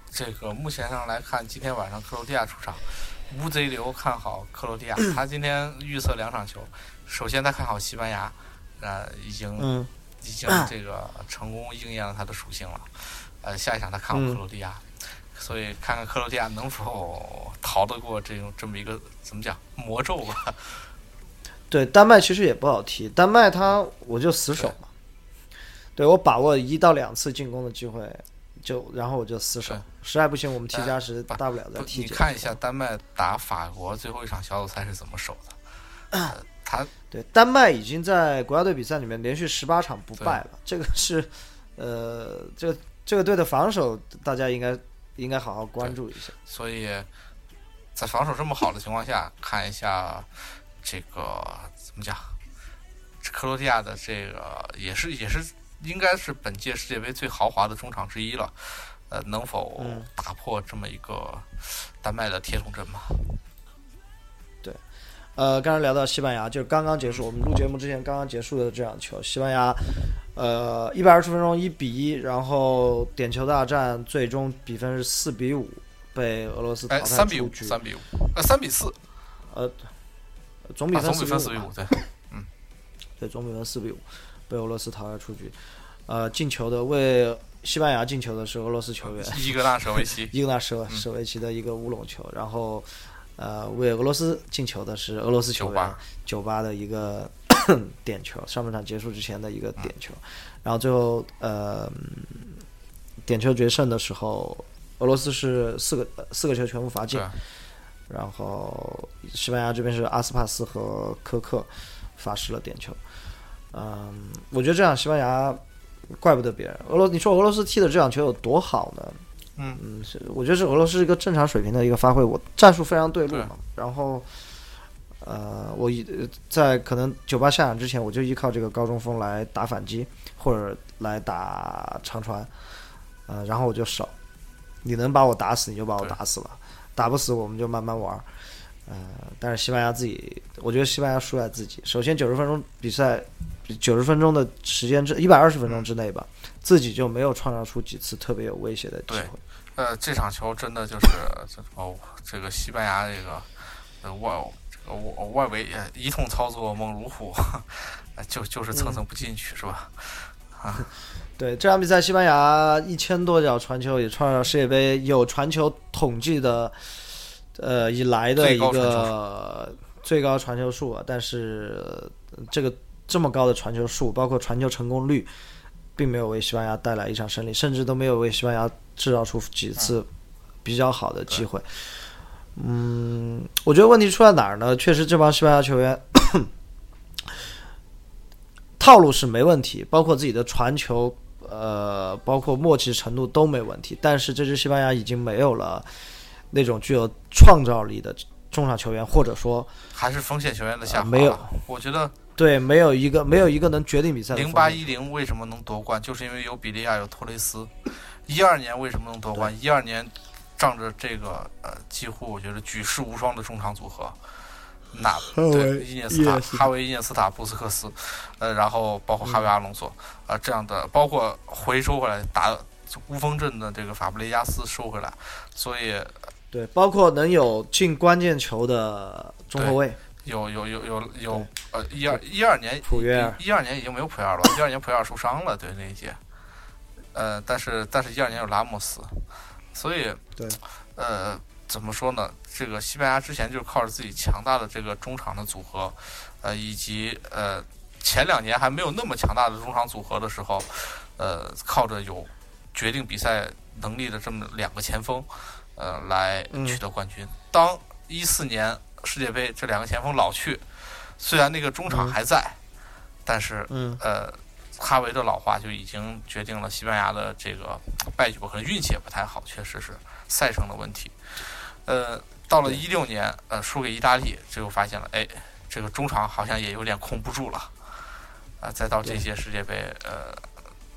这个目前上来看，今天晚上克罗地亚出场。乌贼流看好克罗地亚，他今天预测两场球。首先，他看好西班牙，呃，已经已经这个成功应验了他的属性了。呃，下一场他看好克罗地亚，所以看看克罗地亚能否逃得过这种这么一个怎么讲魔咒吧。对，丹麦其实也不好踢，丹麦他我就死守嘛，对我把握一到两次进攻的机会。就然后我就死守，实在不行我们踢加时大不了再踢。你看一下丹麦打法国最后一场小组赛是怎么守的？他对丹麦已经在国家队比赛里面连续十八场不败了，这个是呃，这个这个队的防守大家应该应该好好关注一下。所以在防守这么好的情况下，看一下这个怎么讲？克罗地亚的这个也是也是。应该是本届世界杯最豪华的中场之一了，呃，能否打破这么一个丹麦的铁桶阵嘛？对，呃，刚才聊到西班牙，就是刚刚结束，我们录节目之前刚刚结束的这场球，西班牙，呃，一百二十分钟一比一，然后点球大战最终比分是四比五，被俄罗斯淘汰三比五，三比五，呃，三比四，呃，总比分四比五，对，嗯，对，总比分四比五。被俄罗斯淘汰出局，呃，进球的为西班牙进球的是俄罗斯球员 伊格纳舍维奇，伊格纳舍舍维奇的一个乌龙球，然后呃，为俄罗斯进球的是俄罗斯球员九八的一个 点球，上半场结束之前的一个点球，然后最后呃点球决胜的时候，俄罗斯是四个四个球全部罚进，然后西班牙这边是阿斯帕斯和科克罚失了点球。嗯，我觉得这样西班牙怪不得别人。俄罗，你说俄罗斯踢的这场球有多好呢？嗯嗯，是，我觉得是俄罗斯一个正常水平的一个发挥，我战术非常对路嘛。然后，呃，我在可能九八下场之前，我就依靠这个高中锋来打反击或者来打长传，呃，然后我就守，你能把我打死你就把我打死了，打不死我们就慢慢玩。呃，但是西班牙自己，我觉得西班牙输在自己。首先九十分钟比赛，九十分钟的时间之一百二十分钟之内吧，自己就没有创造出几次特别有威胁的机会。呃，这场球真的就是哦，这个西班牙这个呃外这个外外围一通操作猛如虎，就就是蹭蹭不进去是吧？啊，对这场比赛，西班牙一千多脚传球，也创造世界杯有传球统计的呃以来的一个最高传球数，但是这个这么高的传球数，包括传球成功率，并没有为西班牙带来一场胜利，甚至都没有为西班牙。制造出几次比较好的机会，嗯，我觉得问题出在哪儿呢？确实，这帮西班牙球员 套路是没问题，包括自己的传球，呃，包括默契程度都没问题。但是，这支西班牙已经没有了那种具有创造力的中场球员，或者说还是锋线球员的下滑。没有，我觉得对，没有一个没有一个能决定比赛。零八一零为什么能夺冠？就是因为有比利亚，有托雷斯。一二年为什么能夺冠？一二年仗着这个呃，几乎我觉得举世无双的中场组合，那对伊涅斯塔、哈维、伊涅斯塔、布斯克斯，呃，然后包括哈维阿隆索啊这样的，包括回收回来打乌风镇的这个法布雷加斯收回来，所以对，包括能有进关键球的中后卫，有有有有有呃一二一二年普约，一二年已经没有普约尔了，一二年普约尔受伤了，对那一届。呃，但是但是，一二年有拉莫斯，所以对，呃，怎么说呢？这个西班牙之前就是靠着自己强大的这个中场的组合，呃，以及呃前两年还没有那么强大的中场组合的时候，呃，靠着有决定比赛能力的这么两个前锋，呃，来取得冠军。当一四年世界杯这两个前锋老去，虽然那个中场还在，但是呃。哈维的老化就已经决定了西班牙的这个败局吧？可能运气也不太好，确实是赛程的问题。呃，到了一六年，呃，输给意大利，这又发现了，哎，这个中场好像也有点控不住了。啊，再到这些世界杯，呃，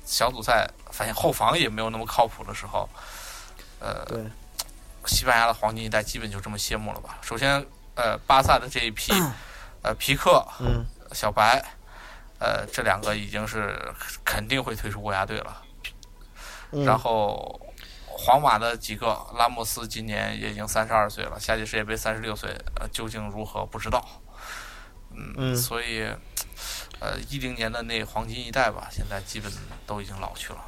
小组赛发现后防也没有那么靠谱的时候，呃，西班牙的黄金一代基本就这么谢幕了吧？首先，呃，巴萨的这一批，呃，皮克，嗯，小白。呃，这两个已经是肯定会退出国家队了。然后，皇马的几个拉莫斯今年也已经三十二岁了，夏季世界杯三十六岁，呃，究竟如何不知道。嗯，所以，呃，一零年的那黄金一代吧，现在基本都已经老去了。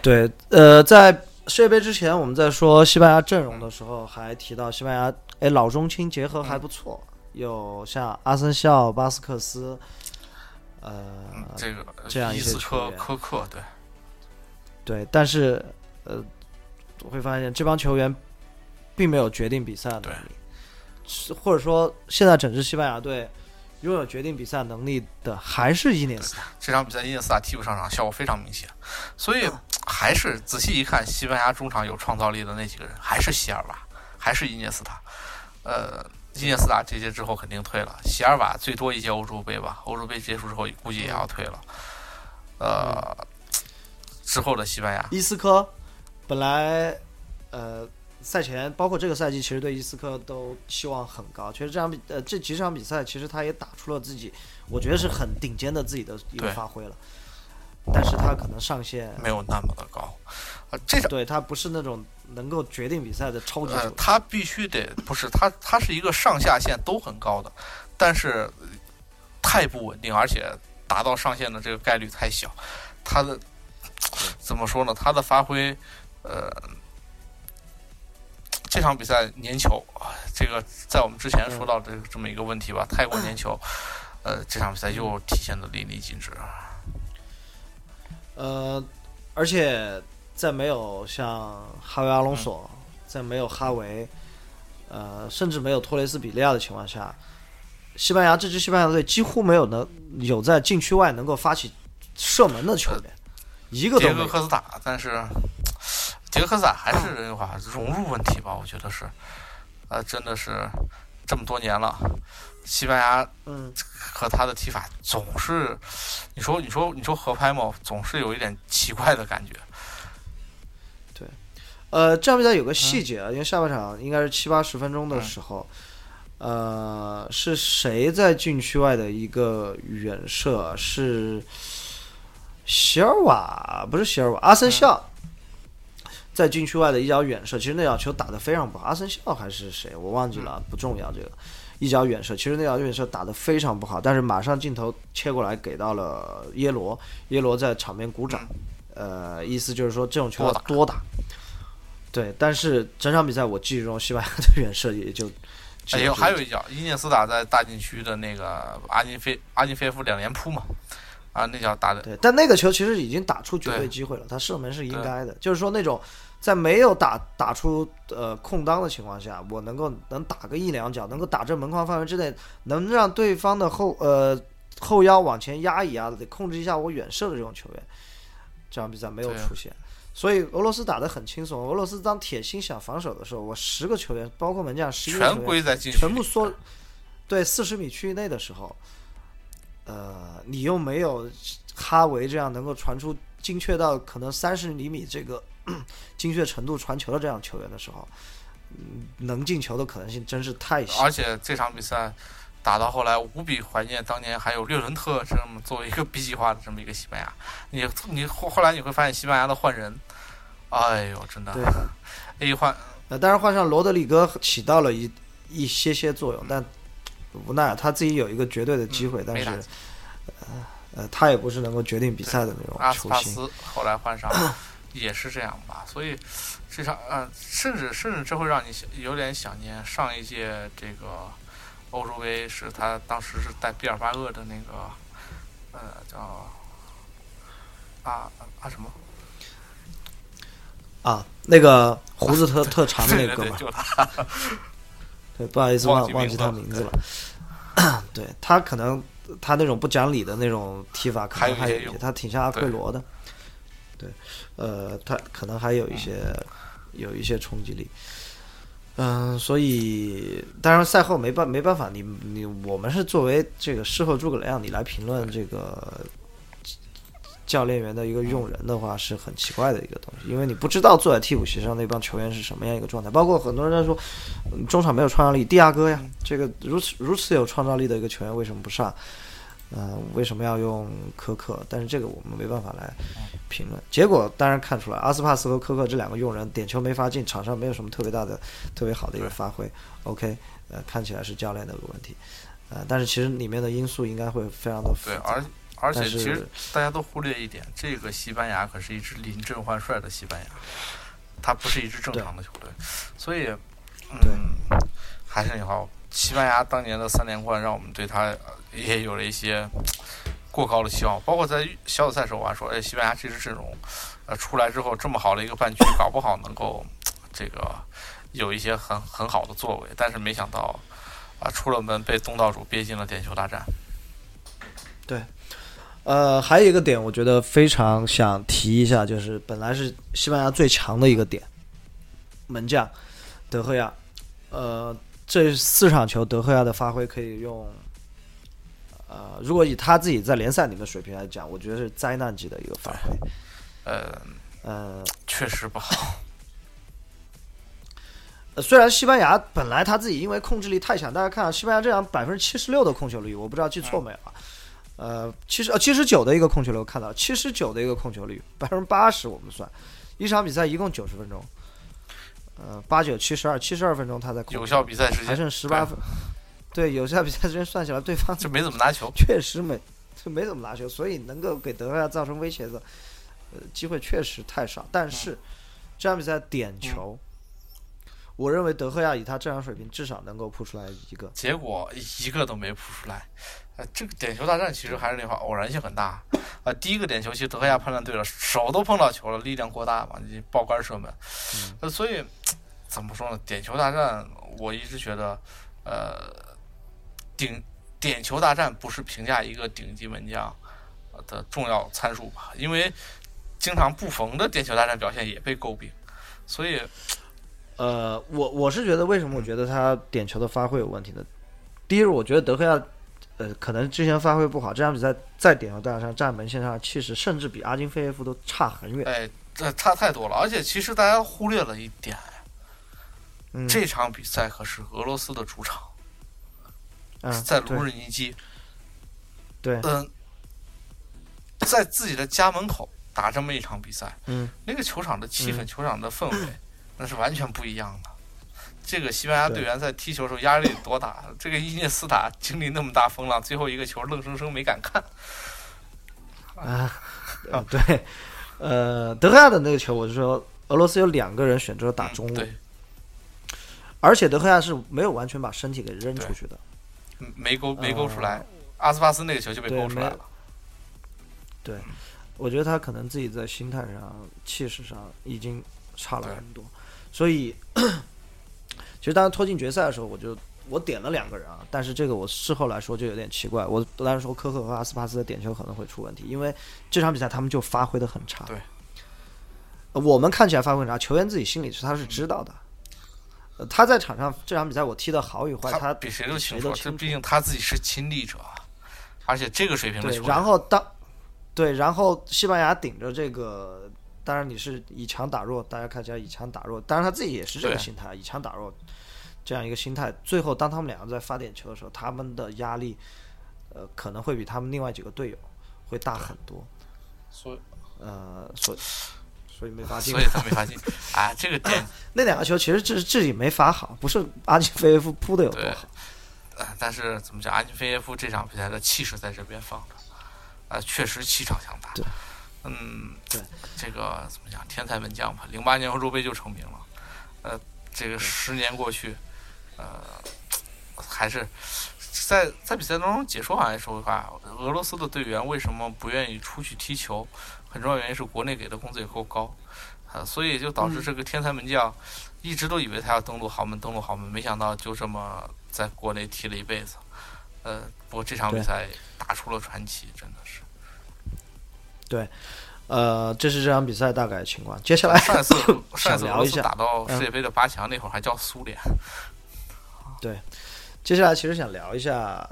对，呃，在世界杯之前，我们在说西班牙阵容的时候，还提到西班牙，哎，老中青结合还不错，有像阿森西奥、巴斯克斯。呃，这个这样一些球员，苛刻，对，对，但是呃，我会发现这帮球员并没有决定比赛的能力，或者说现在整支西班牙队拥有决定比赛能力的还是伊涅斯塔。这场比赛伊涅斯塔替补上场，效果非常明显，所以还是仔细一看，西班牙中场有创造力的那几个人还是席尔瓦，还是伊涅斯塔，呃。伊涅斯塔这届之后肯定退了，席尔瓦最多一届欧洲杯吧，欧洲杯结束之后估计也要退了。呃，之后的西班牙，伊斯科本来呃赛前包括这个赛季，其实对伊斯科都期望很高。其实这场比呃这几场比赛，其实他也打出了自己，我觉得是很顶尖的自己的一个发挥了。但是他可能上限没有那么的高，啊，这场对他不是那种。能够决定比赛的超级他必须得不是他，他是一个上下限都很高的，但是太不稳定，而且达到上限的这个概率太小。他的怎么说呢？他的发挥，呃，这场比赛粘球啊，这个在我们之前说到的这么一个问题吧，太过粘球，呃，这场比赛又体现的淋漓尽致。呃，而且。在没有像哈维阿隆索，在没有哈维，呃，甚至没有托雷斯比利亚的情况下，西班牙这支西班牙队几乎没有能有在禁区外能够发起射门的球员，一个都没有。杰克科斯塔，但是杰克科斯塔还是 人话融入问题吧？我觉得是，呃，真的是这么多年了，西班牙嗯和他的踢法总是，你说你说你说合拍吗？总是有一点奇怪的感觉。呃，这场比赛有个细节啊，因为下半场应该是七八十分钟的时候，呃，是谁在禁区外的一个远射？是席尔瓦，不是席尔瓦，阿森笑在禁区外的一脚远射。其实那脚球打得非常不好，阿森笑还是谁？我忘记了，不重要。这个一脚远射，其实那脚远射打得非常不好，但是马上镜头切过来给到了耶罗，耶罗在场边鼓掌，呃，意思就是说这种球要多打。对，但是整场比赛我记忆中西班牙的远射也就，哎呦，还有一脚伊涅斯塔在大禁区的那个阿金菲阿金菲夫两连扑嘛，啊，那脚打的对，但那个球其实已经打出绝对机会了，他射门是应该的，就是说那种在没有打打出呃空当的情况下，我能够能打个一两脚，能够打这门框范围之内，能让对方的后呃后腰往前压一压的，得控制一下我远射的这种球员，这场比赛没有出现。所以俄罗斯打得很轻松。俄罗斯当铁心想防守的时候，我十个球员，包括门将，十一个球员，全部缩，对四十米区域内的时候，呃，你又没有哈维这样能够传出精确到可能三十厘米这个 精确程度传球的这样球员的时候，能进球的可能性真是太小。而且这场比赛。打到后来，无比怀念当年还有略伦特这么作为一个 B 计划的这么一个西班牙。你你后后来你会发现西班牙的换人，哎呦，真的，一换，呃，当然换上罗德里戈起到了一一些些作用，但无奈他自己有一个绝对的机会，但是，呃呃，他也不是能够决定比赛的那种阿斯帕斯后来换上也是这样吧，所以这场呃，甚至甚至这会让你想有点想念上一届这个。欧洲杯是他当时是带毕尔巴鄂的那个，呃，叫啊啊什么啊？那个胡子特特长的那个哥们儿。对，不好意思，忘忘记他名字了。对 他可能他那种不讲理的那种踢法，可能还有一些，他挺像阿奎罗的。对，呃，他可能还有一些有一些冲击力。嗯，所以当然赛后没办没办法，你你我们是作为这个事后诸葛亮，你来评论这个教练员的一个用人的话，是很奇怪的一个东西，因为你不知道坐在替补席上那帮球员是什么样一个状态。包括很多人在说，中场没有创造力，蒂亚戈呀，这个如此如此有创造力的一个球员为什么不上？嗯，为什么要用科克？但是这个我们没办法来评论。结果当然看出来，阿斯帕斯和科克这两个用人点球没法进，场上没有什么特别大的、特别好的一个发挥。OK，呃，看起来是教练的问题。呃，但是其实里面的因素应该会非常的对，而而且其实大家都忽略一点，这个西班牙可是一支临阵换帅的西班牙，它不是一支正常的球队。所以，嗯，还是那句话，西班牙当年的三连冠让我们对他。也有了一些过高的期望，包括在小组赛时候，我还说，哎，西班牙这支阵容，呃，出来之后这么好的一个半区，搞不好能够这个有一些很很好的作为。但是没想到，啊，出了门被东道主憋进了点球大战。对，呃，还有一个点，我觉得非常想提一下，就是本来是西班牙最强的一个点，门将德赫亚，呃，这四场球德赫亚的发挥可以用。呃，如果以他自己在联赛里面的水平来讲，我觉得是灾难级的一个发挥。呃呃，确实不好。呃，虽然西班牙本来他自己因为控制力太强，大家看西班牙这场百分之七十六的控球率，我不知道记错没有啊？呃，七十呃七十九的一个控球率，我看到七十九的一个控球率，百分之八十我们算，一场比赛一共九十分钟，呃，八九七十二，七十二分钟他在有效比赛时间还剩十八分。对，有效比赛时间算起来，对方 就没怎么拿球，确实没，就没怎么拿球，所以能够给德赫亚造成威胁的，呃，机会确实太少。但是这场比赛点球，我认为德赫亚以他这场水平，至少能够扑出来一个。结果一个都没扑出来，呃，这个点球大战其实还是那话，偶然性很大。啊，第一个点球其实德赫亚判断对了，手都碰到球了，力量过大嘛，你爆杆射门。呃，所以怎么说呢？点球大战，我一直觉得，呃。顶点球大战不是评价一个顶级门将的重要参数吧？因为经常不逢的点球大战表现也被诟病，所以，呃，我我是觉得为什么我觉得他点球的发挥有问题呢？第一，我觉得德赫亚，呃，可能之前发挥不好，这场比赛在点球大战上站门线上气势，甚至比阿金菲耶夫都差很远。哎，这差太多了。而且其实大家忽略了一点，嗯，这场比赛可是俄罗斯的主场，嗯在卢日尼基，对，嗯，在自己的家门口打这么一场比赛，嗯，那个球场的气氛、嗯球场的氛围，那是完全不一样的。这个西班牙队员在踢球的时候压力得多大？这个伊涅斯塔经历那么大风浪，最后一个球愣生生没敢看。啊，呃对，呃，德赫亚的那个球，我是说，俄罗斯有两个人选择打中路，嗯对，而且德赫亚是没有完全把身体给扔出去的。嗯没勾没勾出呃来。阿斯帕斯那个球就被勾出来了。对我觉得他可能自己在心态上、气势上已经差了很多，所以其实当时拖进决赛的时候，我就我点了两个人啊，但是这个我事后来说就有点奇怪，我当时说科克和阿斯帕斯的点球可能会出问题，因为这场比赛他们就发挥的很差。对呃，我们看起来发挥很差，球员自己心里是他是知道的。呃，他在场上这场比赛我踢的好与坏，他比谁都清楚，这毕竟他自己是亲历者，而且这个水平的对球，员，然后当对，然后西班牙顶着这个，当然你是以强打弱，大家看起来以强打弱，当然他自己也是这个心态，以强打弱这样一个心态。最后当他们两个在发点球的时候，他们的压力，呃，可能会比他们另外几个队友会大很多。所以呃，所以所以没罚进 所以。他没发进。啊，这个点那两个球其实自自己没罚好，不是阿金菲耶夫扑的有多好。呃，但是怎么讲，阿金菲耶夫这场比赛的气势在这边放着，呃，确实气场强大。对，嗯，对，这个怎么讲，天才门将吧，零八年欧洲杯就成名了，呃，这个十年过去，呃，还是在在比赛当中解说好像说话，俄罗斯的队员为什么不愿意出去踢球？很重要原因是国内给的工资也够高，呃，所以就导致这个天才门将一直都以为他要登陆豪门，登陆豪门，没想到就这么在国内踢了一辈子。呃，不过这场比赛打出了传奇，真的是。呃，这是这场比赛大概情况。接下来上一次 上一次俄罗斯想聊一下打到世界杯的八强那会儿还叫苏联，对接下来其实想聊一下，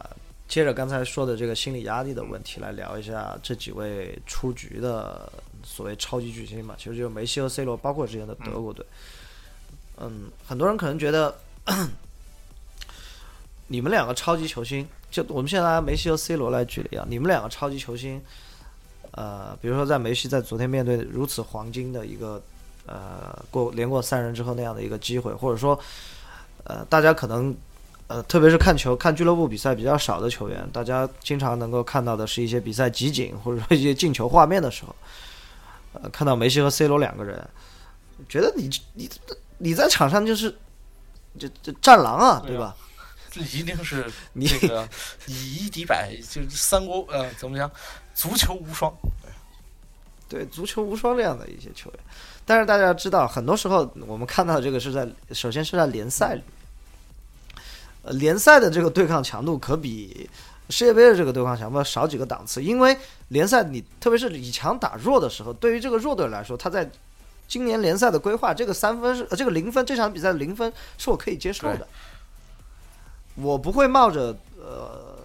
接着刚才说的这个心理压力的问题来聊一下这几位出局的所谓超级巨星嘛，其实就是梅西和 C 罗，包括之前的德国队。嗯，很多人可能觉得 你们两个超级球星，就我们现在拿梅西和 C 罗来举例啊，你们两个超级球星，呃，比如说在梅西在昨天面对如此黄金的一个呃过连过三人之后那样的一个机会，或者说呃大家可能。呃，特别是看球、看俱乐部比赛比较少的球员，大家经常能够看到的是一些比赛集锦或者说一些进球画面的时候，呃，看到梅西和 C 罗两个人，觉得你你你在场上就是这这战狼啊，对啊对吧？这一定是 你这个以一敌百，就是三国呃怎么讲，足球无双。对足球无双这样的一些球员，但是大家要知道，很多时候我们看到这个是在首先是在联赛里面，呃，联赛的这个对抗强度可比世界杯的这个对抗强度要少几个档次，因为联赛你特别是以强打弱的时候，对于这个弱队来说，他在今年联赛的规划，这个三分是呃这个零分，这场比赛的零分是我可以接受的，我不会冒着呃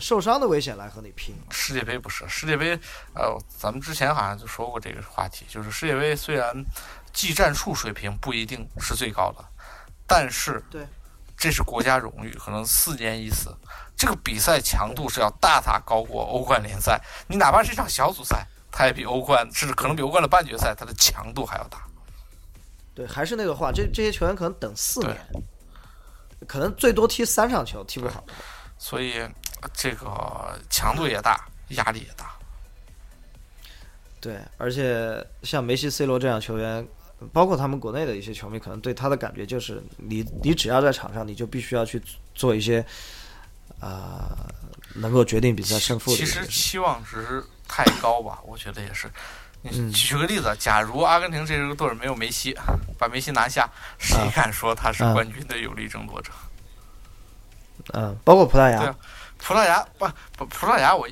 受伤的危险来和你拼。世界杯不是世界杯，呃，咱们之前好像就说过这个话题，就是世界杯虽然技战术水平不一定是最高的，但是对，这是国家荣誉，可能四年一次，这个比赛强度是要大大高过欧冠联赛。你哪怕是一场小组赛，它也比欧冠，甚至可能比欧冠的半决赛，它的强度还要大。对，还是那个话，这这些球员可能等四年，可能最多踢三场球，踢不好。所以呃这个强度也大，压力也大。对，而且像梅西、C 罗这样球员，包括他们国内的一些球迷，可能对他的感觉就是，你你只要在场上，你就必须要去做一些，啊、能够决定比赛胜负的其实。期望值太高吧，我觉得也是。举个例子，假如阿根廷这支队儿没有梅西，把梅西拿下，谁啊敢说他是啊冠军的有力争夺者？嗯，包括葡萄牙对啊，葡萄牙不不，葡萄牙我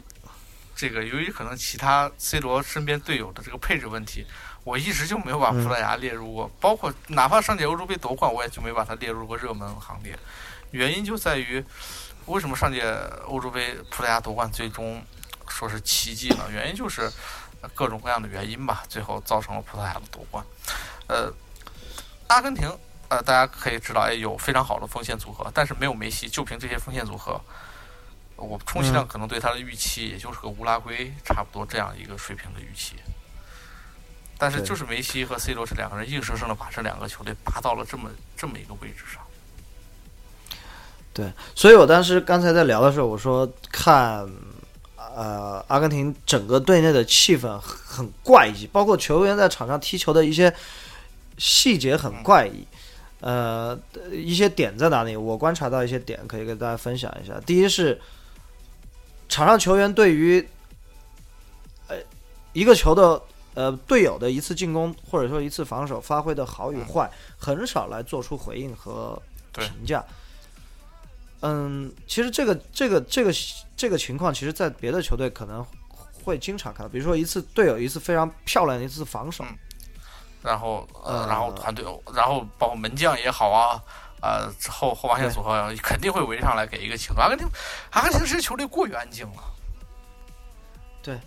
这个由于可能其他 C 罗身边队友的这个配置问题，我一直就没有把葡嗯萄牙列入过，包括哪怕上届欧洲杯夺冠，我也就没把它列入过热门行列。原因就在于，为什么上届欧洲杯葡萄牙夺冠最终说是奇迹呢？原因就是，各种各样的原因吧，最后造成了葡萄牙的夺冠。呃，阿根廷，呃，大家可以知道，哎，有非常好的锋线组合，但是没有梅西，就凭这些锋线组合，我充其量可能对他的预期也就是个乌拉圭差不多这样一个水平的预期。但是就是梅西和 C 罗这两个人硬生生的把这两个球队拔到了这么这么一个位置上。对，所以我当时刚才在聊的时候，我说看，呃，阿根廷整个队内的气氛很怪异，包括球员在场上踢球的一些细节很怪异。呃，一些点在哪里？我观察到一些点，可以跟大家分享一下。第一是场上球员对于呃一个球的。呃，队友的一次进攻或者说一次防守发挥的好与坏，很少来做出回应和评价。嗯，其实这个这个这个这个情况，其实在别的球队可能会经常看到，比如说一次队友一次非常漂亮的一次防守，然后呃，然后团队，然后包括门将也好啊，呃，后后防线组合肯定会围上来给一个情阿根廷，阿根廷这支球队过于安静了。对。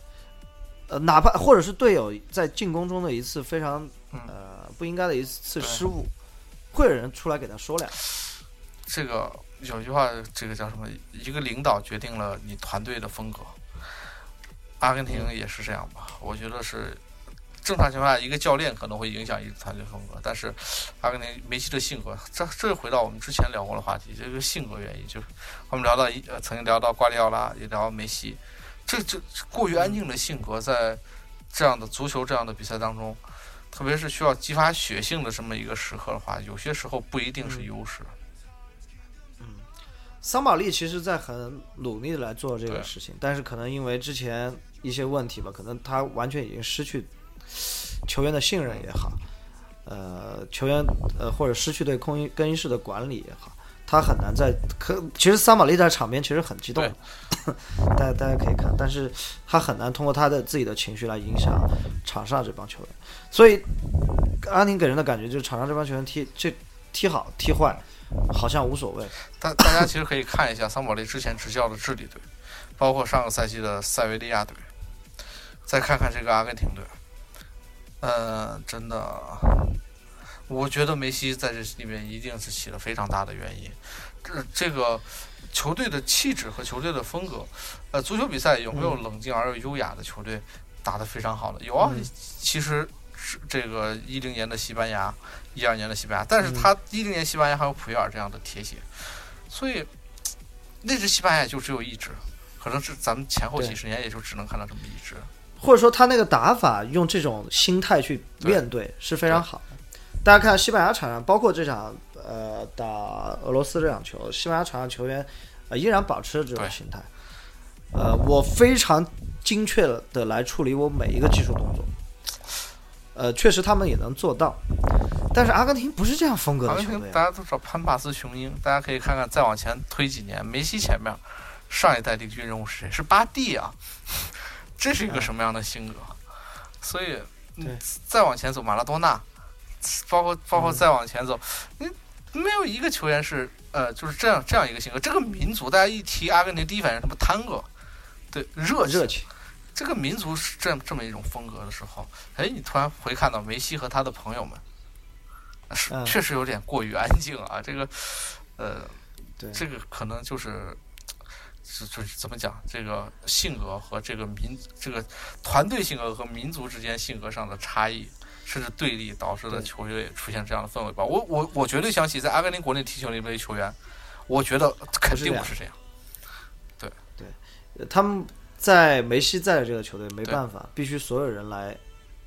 呃，哪怕或者是队友在进攻中的一次非常呃不应该的一次失误，会有人出来给他说两句。这个有句话，这个叫什么？一个领导决定了你团队的风格。阿根廷也是这样吧？我觉得是正常情况下，一个教练可能会影响一个团队风格，但是阿根廷梅西的性格，这这回到我们之前聊过的话题，这个性格原因，就是我们聊到一曾经聊到瓜迪奥拉，也聊梅西。这这过于安静的性格，在这样的足球这样的比赛当中，特别是需要激发血性的这么一个时刻的话，有些时候不一定是优势。嗯，桑马利其实在很努力的来做这个事情，但是可能因为之前一些问题吧，可能他完全已经失去球员的信任也好，呃，球员呃或者失去对更衣更衣室的管理也好。他很难在可，其实桑马利在场边其实很激动，大家大家可以看，但是他很难通过他的自己的情绪来影响场上这帮球员，所以阿宁给人的感觉就是场上这帮球员踢这踢好踢坏好像无所谓。大大家其实可以看一下桑保利之前执教的智利队，包括上个赛季的塞维利亚队，再看看这个阿根廷队，呃，真的。我觉得梅西在这里面一定是起了非常大的原因。这这个球队的气质和球队的风格，呃，足球比赛有没有冷静而又优雅的球队打得非常好的？有啊，其实是这个一零年的西班牙，一二年的西班牙，但是他一零年西班牙还有普约尔这样的铁血，所以那支西班牙也就只有一支，可能是咱们前后几十年也就只能看到这么一支，或者说他那个打法用这种心态去面对是非常好的。大家看西班牙场上，包括这场呃打俄罗斯这场球，西班牙场上球员呃依然保持着这种心态。呃，我非常精确的来处理我每一个技术动作。呃，确实他们也能做到，但是阿根廷不是这样风格的球队。大家都知道潘帕斯雄鹰，大家可以看看再往前推几年，梅西前面上一代领军人物是谁？是巴蒂啊，这是一个什么样的性格？所以，再往前走，马拉多纳。包括包括再往前走，你没有一个球员是呃就是这样这样一个性格。这个民族，大家一提阿根廷，第一反应什么？探戈，对，热热情。这个民族是这这么一种风格的时候，哎，你突然回看到梅西和他的朋友们，是确实有点过于安静啊。这个，呃，对，这个可能就是，是就是怎么讲？这个性格和这个民这个团队性格和民族之间性格上的差异。甚至对立导致的球队出现这样的氛围吧。我我我绝对相信，在阿根廷国内踢球的那些球员，我觉得肯定不是这样。对对，他们在梅西在的这个球队没办法，必须所有人来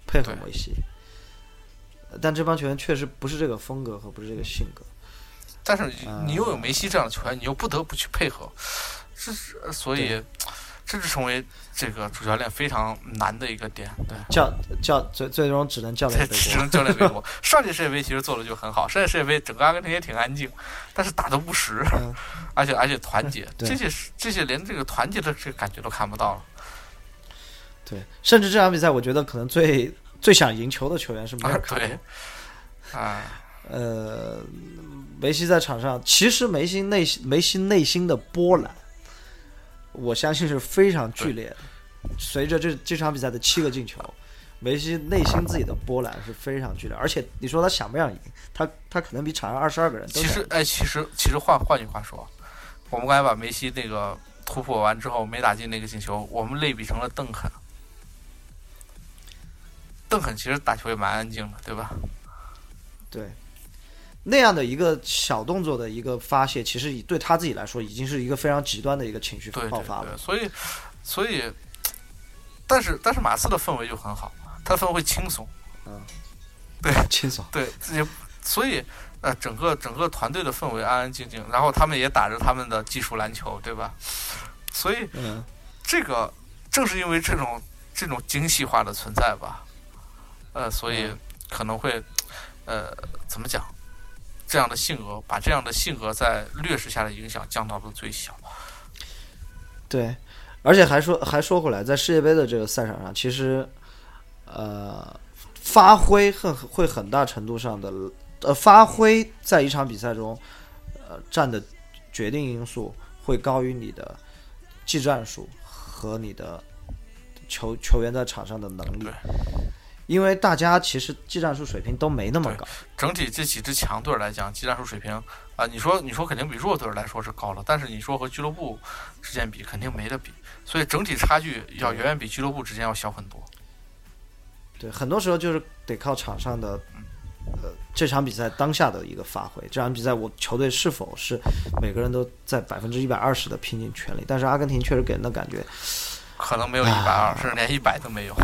配合梅西。但这帮球员确实不是这个风格和不是这个性格。但是你又有梅西这样的球员，你又不得不去配合，是所以。这是成为这个主教练非常难的一个点，对。教教最最终只能教练背锅，只能教练背锅。上届世界杯其实做的就很好，上届世界杯整个阿根廷也挺安静，但是打的不实，而且而且团结，这些这些连这个团结的这个感觉都看不到了。对，甚至这场比赛，我觉得可能最最想赢球的球员是梅尔卡。对，啊，呃，梅西在场上，其实梅西内心梅西内心的波澜。我相信是非常剧烈的，随着这这场比赛的七个进球，梅西内心自己的波澜是非常剧烈。而且你说他想不想赢？他他可能比场上二十二个人都其实哎，其实其实换换句话说，我们刚才把梅西那个突破完之后没打进那个进球，我们类比成了邓肯。邓肯其实打球也蛮安静的，对吧？对，那样的一个小动作的一个发泄，其实对他自己来说，已经是一个非常极端的一个情绪爆发了。所以，所以，但是但是马刺的氛围就很好，他氛围轻松，嗯，对，轻松，对，也所以呃，整个整个团队的氛围安安静静，然后他们也打着他们的技术篮球，对吧？所以，嗯，这个正是因为这种这种精细化的存在吧。呃，所以可能会，呃，怎么讲？这样的性格，把这样的性格在劣势下的影响降到了最小。对，而且还说还说回来，在世界杯的这个赛场上，其实，呃，发挥很会很大程度上的，呃，发挥在一场比赛中，呃，占的决定因素会高于你的技战术和你的球球员在场上的能力。因为大家其实技战术水平都没那么高，整体这几支强队来讲，技战术水平啊，你说你说肯定比弱队来说是高了，但是你说和俱乐部之间比，肯定没得比，所以整体差距要远远比俱乐部之间要小很多。对，很多时候就是得靠场上的，呃，这场比赛当下的一个发挥。这场比赛我球队是否是每个人都在百分之一百二十的拼尽全力？但是阿根廷确实给人的感觉，可能没有一百二，甚至连一百都没有。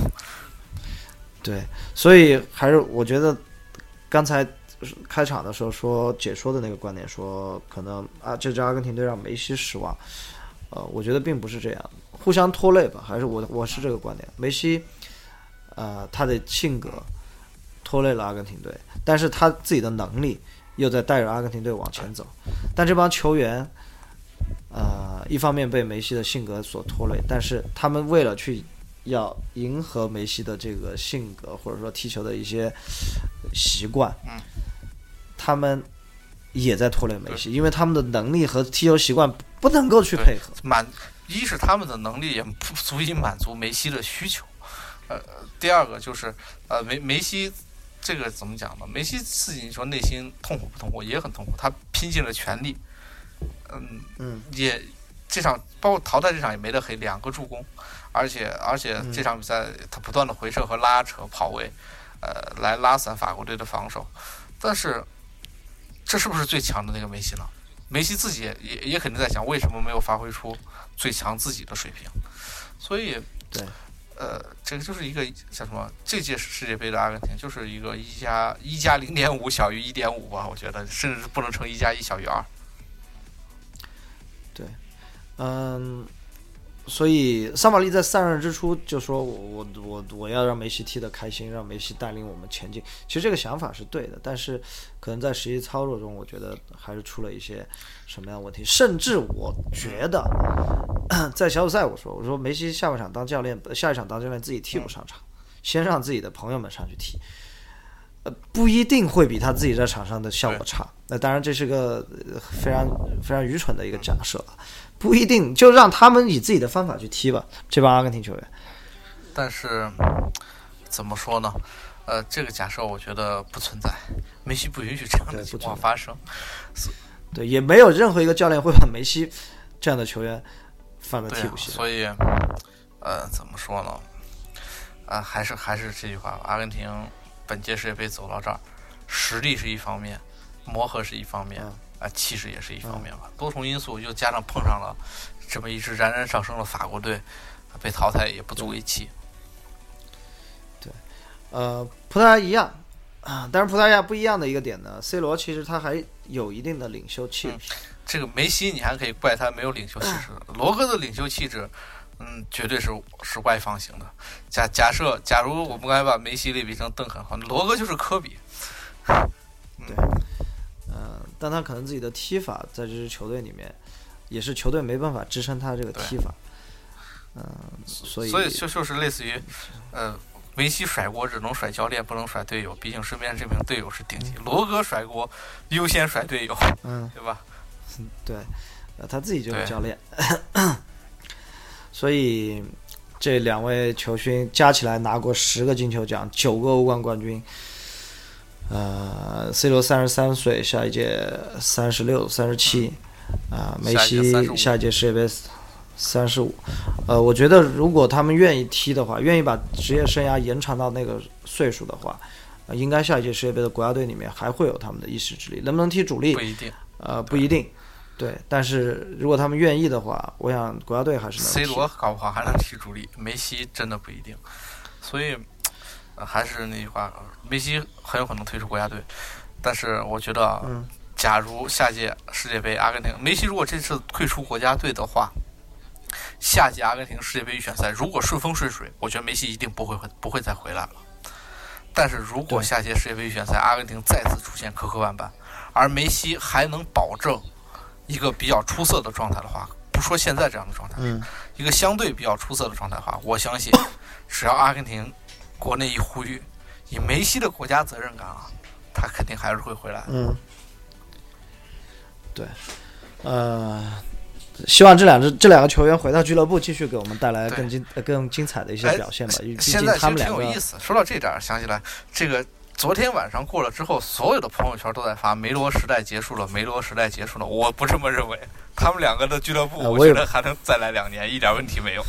对，所以还是我觉得，刚才开场的时候说解说的那个观点，说可能啊这支阿根廷队让梅西失望，呃，我觉得并不是这样，互相拖累吧，还是我我是这个观点，梅西，呃，他的性格拖累了阿根廷队，但是他自己的能力又在带着阿根廷队往前走，但这帮球员，呃，一方面被梅西的性格所拖累，但是他们为了去。要迎合梅西的这个性格，或者说踢球的一些习惯，嗯，他们也在拖累梅西，因为他们的能力和踢球习惯不能够去配合。满一是他们的能力也不足以满足梅西的需求，呃，第二个就是呃梅梅西这个怎么讲呢？梅西自己说内心痛苦不痛苦？也很痛苦，他拼尽了全力，嗯嗯，也这场包括淘汰这场也没得黑，两个助攻。而且而且这场比赛他不断的回撤和拉扯跑位，呃，来拉散法国队的防守。但是，这是不是最强的那个梅西呢？梅西自己也也肯定在想，为什么没有发挥出最强自己的水平？所以，对，呃，这个就是一个叫什么？这届世界杯的阿根廷就是一个一加一加零点五小于一点五吧？我觉得，甚至不能成一加一小于二。对，嗯。所以桑马利在上任之初就说：“我我我我要让梅西踢得开心，让梅西带领我们前进。”其实这个想法是对的，但是可能在实际操作中，我觉得还是出了一些什么样的问题。甚至我觉得，在小组赛，我说我说梅西下半场当教练，下一场当教练自己替补上场，先让自己的朋友们上去踢，呃，不一定会比他自己在场上的效果差。那当然这是个非常非常愚蠢的一个假设。不一定，就让他们以自己的方法去踢吧。这帮阿根廷球员，但是怎么说呢？呃，这个假设我觉得不存在，梅西不允许这样的情况发生。对，也没有任何一个教练会把梅西这样的球员放在替补席。所以，呃，怎么说呢？啊，还是还是这句话，阿根廷本届世界杯走到这儿，实力是一方面，磨合是一方面。啊，气势也是一方面吧，多重因素又加上碰上了这么一支冉冉上升的法国队，被淘汰也不足为奇。对，呃，葡萄牙一样啊，但是葡萄牙不一样的一个点呢，C 罗其实他还有一定的领袖气质。这个梅西你还可以怪他没有领袖气质，罗哥的领袖气质，嗯，绝对是是外放型的。假假设，假如我们刚才把梅西类比成邓肯，好罗哥就是科比。对。但他可能自己的踢法在这支球队里面，也是球队没办法支撑他这个踢法，嗯，所以所以就就是类似于，呃，梅西甩锅只能甩教练，不能甩队友，毕竟身边这名队友是顶级。罗哥甩锅优先甩队友，嗯，对吧？对，呃，他自己就是教练，所以这两位球星加起来拿过十个金球奖，九个欧冠冠军。呃，C 罗三十三岁，下一届三十六、三十七。啊，梅西下一届世界杯三十五。呃，我觉得如果他们愿意踢的话，愿意把职业生涯延长到那个岁数的话，呃，应该下一届世界杯的国家队里面还会有他们的一席之地。能不能踢主力？不一定。呃，不一定。对，但是如果他们愿意的话，我想国家队还是能。C 罗搞不好还能踢主力，梅西真的不一定。所以，还是那句话，梅西很有可能退出国家队。但是我觉得，假如下届世界杯阿根廷梅西如果这次退出国家队的话，下届阿根廷世界杯预选赛如果顺风顺水，我觉得梅西一定不会不会再回来了。但是如果下届世界杯预选赛阿根廷再次出现磕磕绊绊，而梅西还能保证。一个比较出色的状态的话，不说现在这样的状态，嗯，一个相对比较出色的状态的话，我相信，只要阿根廷国内一呼吁，以梅西的国家责任感啊，他肯定还是会回来。嗯，对，呃，希望这两支这两个球员回到俱乐部，继续给我们带来更精更精彩的一些表现吧。现在他们挺有意思。说到这点，想起来这个。昨天晚上过了之后，所有的朋友圈都在发梅罗时代结束了，梅罗时代结束了。我不这么认为，他们两个的俱乐部，我觉得还能再来两年，一点问题没有。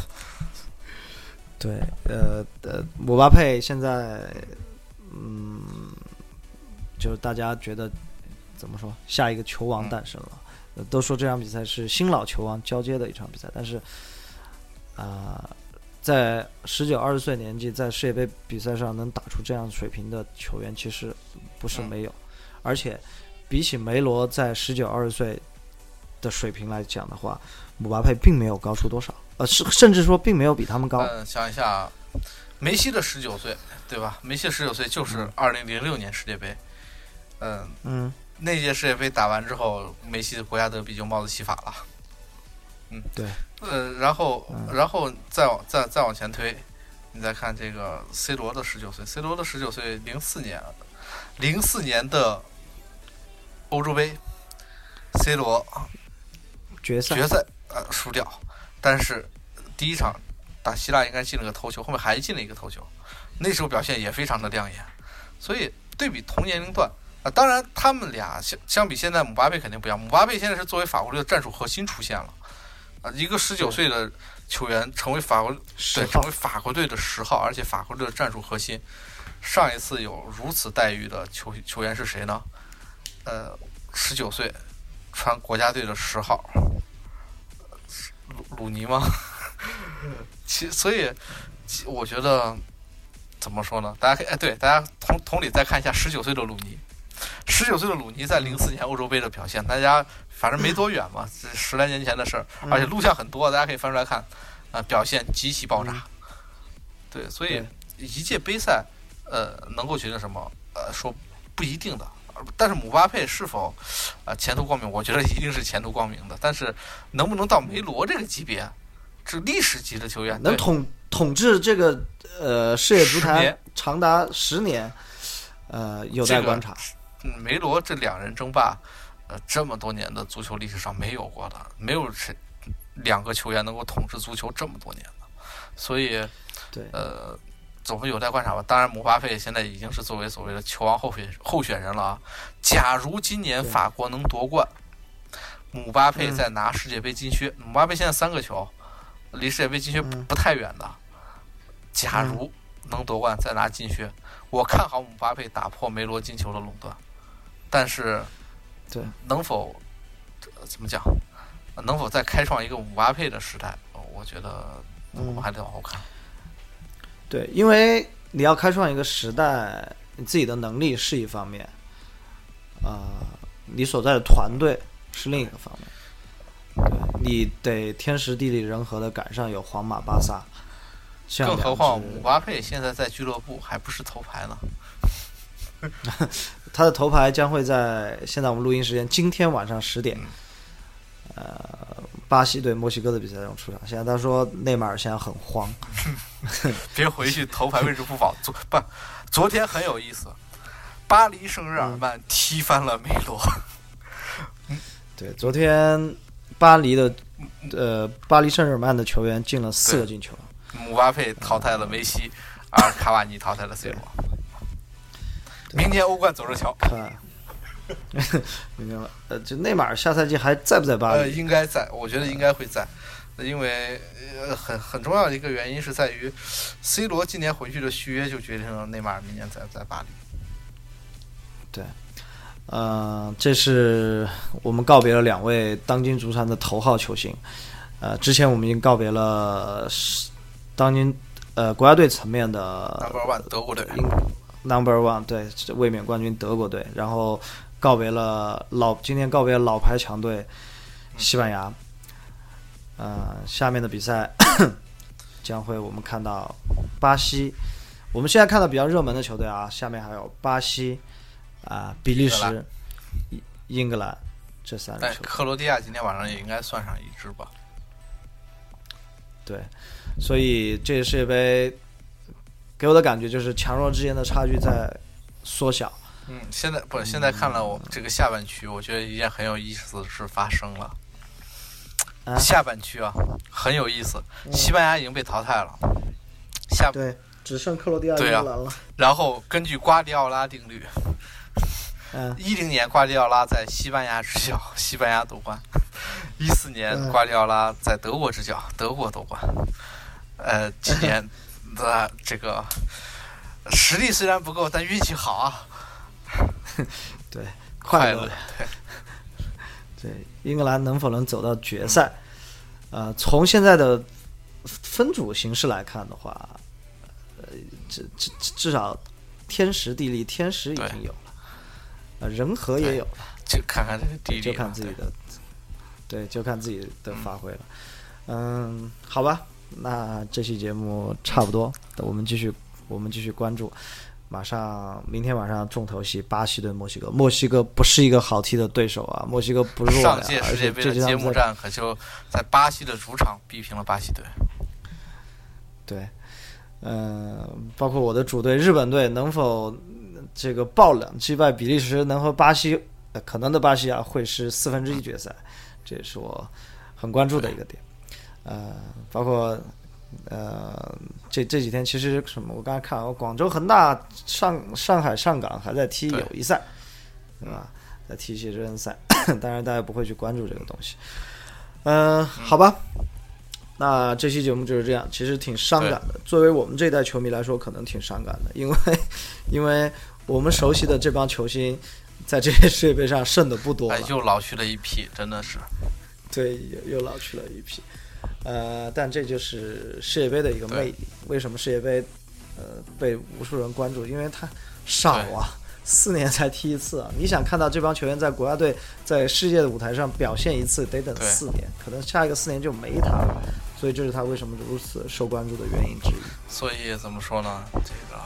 对，呃呃，姆巴佩现在，嗯，就是大家觉得怎么说，下一个球王诞生了。都说这场比赛是新老球王交接的一场比赛，但是啊。在十九二十岁年纪，在世界杯比赛上能打出这样水平的球员，其实不是没有。而且，比起梅罗在十九二十岁的水平来讲的话，姆巴佩并没有高出多少。呃，是甚至说并没有比他们高。嗯，想一下，梅西的十九岁，对吧？梅西十九岁就是二零零六年世界杯。嗯嗯，那届世界杯打完之后，梅西的国家德比就帽子戏法了。嗯，对。呃，然后，然后再往再再往前推，你再看这个 C 罗的十九岁，C 罗的十九岁，零四年，零四年的欧洲杯，C 罗决赛决赛呃输掉，但是第一场打希腊应该进了个头球，后面还进了一个头球，那时候表现也非常的亮眼，所以对比同年龄段啊，当然他们俩相相比现在姆巴佩肯定不一样，姆巴佩现在是作为法国队的战术核心出现了。啊，一个十九岁的球员成为法国对成为法国队的十号，而且法国队的战术核心。上一次有如此待遇的球球员是谁呢？呃，十九岁穿国家队的十号，鲁鲁尼吗？其所以我觉得怎么说呢？大家可以哎，对大家同同理再看一下十九岁的鲁尼，十九岁的鲁尼在零四年欧洲杯的表现，大家。反正没多远嘛，这十来年前的事儿，而且录像很多，大家可以翻出来看，啊，表现极其爆炸。对，所以一届杯赛，呃，能够决定什么？呃，说不一定的。但是姆巴佩是否啊前途光明？我觉得一定是前途光明的。但是能不能到梅罗这个级别，这历史级的球员，能统统治这个呃世界足坛长达十年，呃，有待观察。梅罗这两人争霸。呃，这么多年的足球历史上没有过的，没有谁两个球员能够统治足球这么多年的，所以，对，呃，总会有待观察吧。当然，姆巴佩现在已经是作为所谓的球王候选候选人了啊。假如今年法国能夺冠，姆巴佩再拿世界杯金靴，姆巴佩现在三个球，离世界杯金靴不太远的。假如能夺冠再拿金靴，我看好姆巴佩打破梅罗金球的垄断，但是。对，能否怎么讲？能否再开创一个姆巴佩的时代？我觉得我们还得往后看。对，因为你要开创一个时代，你自己的能力是一方面，啊，你所在的团队是另一个方面。对，你得天时地利人和的赶上有皇马、巴萨。更何况姆巴佩现在在俱乐部还不是头牌呢。他的头牌将会在现在我们录音时间今天晚上十点，呃，巴西对墨西哥的比赛中出场。现在他说内马尔现在很慌，别回去头牌位置不保。昨不，昨天很有意思，巴黎圣日耳曼踢翻了梅罗。对，昨天巴黎的呃巴黎圣日耳曼的球员进了四个进球，姆巴佩淘汰了梅西，而卡瓦尼淘汰了 C 罗。明天欧冠走着瞧。看，明白了。呃，就内马尔下赛季还在不在巴黎？呃，应该在，我觉得应该会在，因为呃很很重要的一个原因是在于，C 罗今年回去的续约就决定了内马尔明年在不在巴黎。对，呃，这是我们告别了两位当今足坛的头号球星。呃，之前我们已经告别了当今呃国家队层面的 Number One 德国队。Number One 对卫冕冠军德国队，然后告别了老今天告别了老牌强队西班牙。呃，下面的比赛 将会我们看到巴西。我们现在看到比较热门的球队啊，下面还有巴西啊、比利时、英英格兰这三支球队。克罗地亚今天晚上也应该算上一支吧？对，所以这届世界杯给我的感觉就是强弱之间的差距在缩小。嗯，现在不，现在看了我这个下半区，我觉得一件很有意思的事发生了。啊下半区啊，很有意思，西班牙已经被淘汰了。下，对，只剩克罗地亚、英对啊格兰了。然后根据瓜迪奥拉定律，嗯，一零年瓜迪奥拉在西班牙执教，西班牙夺冠；一四年嗯瓜迪奥拉在德国执教，德国夺冠。呃，今年的这个实力虽然不够，但运气好啊，对，快乐乐。。对，对，英格兰能否能走到决赛？呃，从现在的分组形式来看的话，呃，至至至至少天时地利，天时已经有了，呃，人和也有了，就看看这个就看自己的，对，就看自己的发挥了。嗯，好吧，那这期节目差不多，我们继续，我们继续关注。马上明天晚上重头戏，巴西对墨西哥。墨西哥不是一个好踢的对手啊，墨西哥不弱上届世界杯的揭幕战可就在巴西的主场逼平了巴西队。对，嗯、包括我的主队日本队能否嗯这个爆冷击败比利时，能和巴西、呃可能的巴西啊会师四分之一决赛，这也是我很关注的一个点。呃，包括呃这这几天其实什么，我刚才看了，广州恒大、上上海上港还在踢友谊赛，对吧？在踢一些热身赛，当然大家不会去关注这个东西。嗯、好吧。那这期节目就是这样，其实挺伤感的。作为我们这一代球迷来说，可能挺伤感的，因为因为我们熟悉的这帮球星，在这些世界杯上剩的不多了哎，，又老去了一批，真的是。对，又又老去了一批。呃，但这就是世界杯的一个魅力。为什么世界杯呃被无数人关注？因为它少啊，四年才踢一次啊。你想看到这帮球员在国家队在世界的舞台上表现一次，得等四年，可能下一个四年就没他了。所以这是他为什么如此受关注的原因之一。所以怎么说呢？这个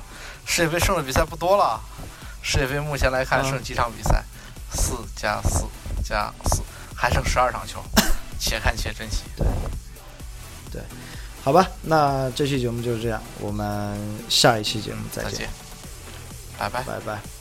世界杯剩的比赛不多了。世界杯目前来看嗯剩几场比赛？四加四加四，还剩十二场球，且看且珍惜。好吧，那这期节目就是这样，我们下一期节目再见，再见，拜拜。拜拜。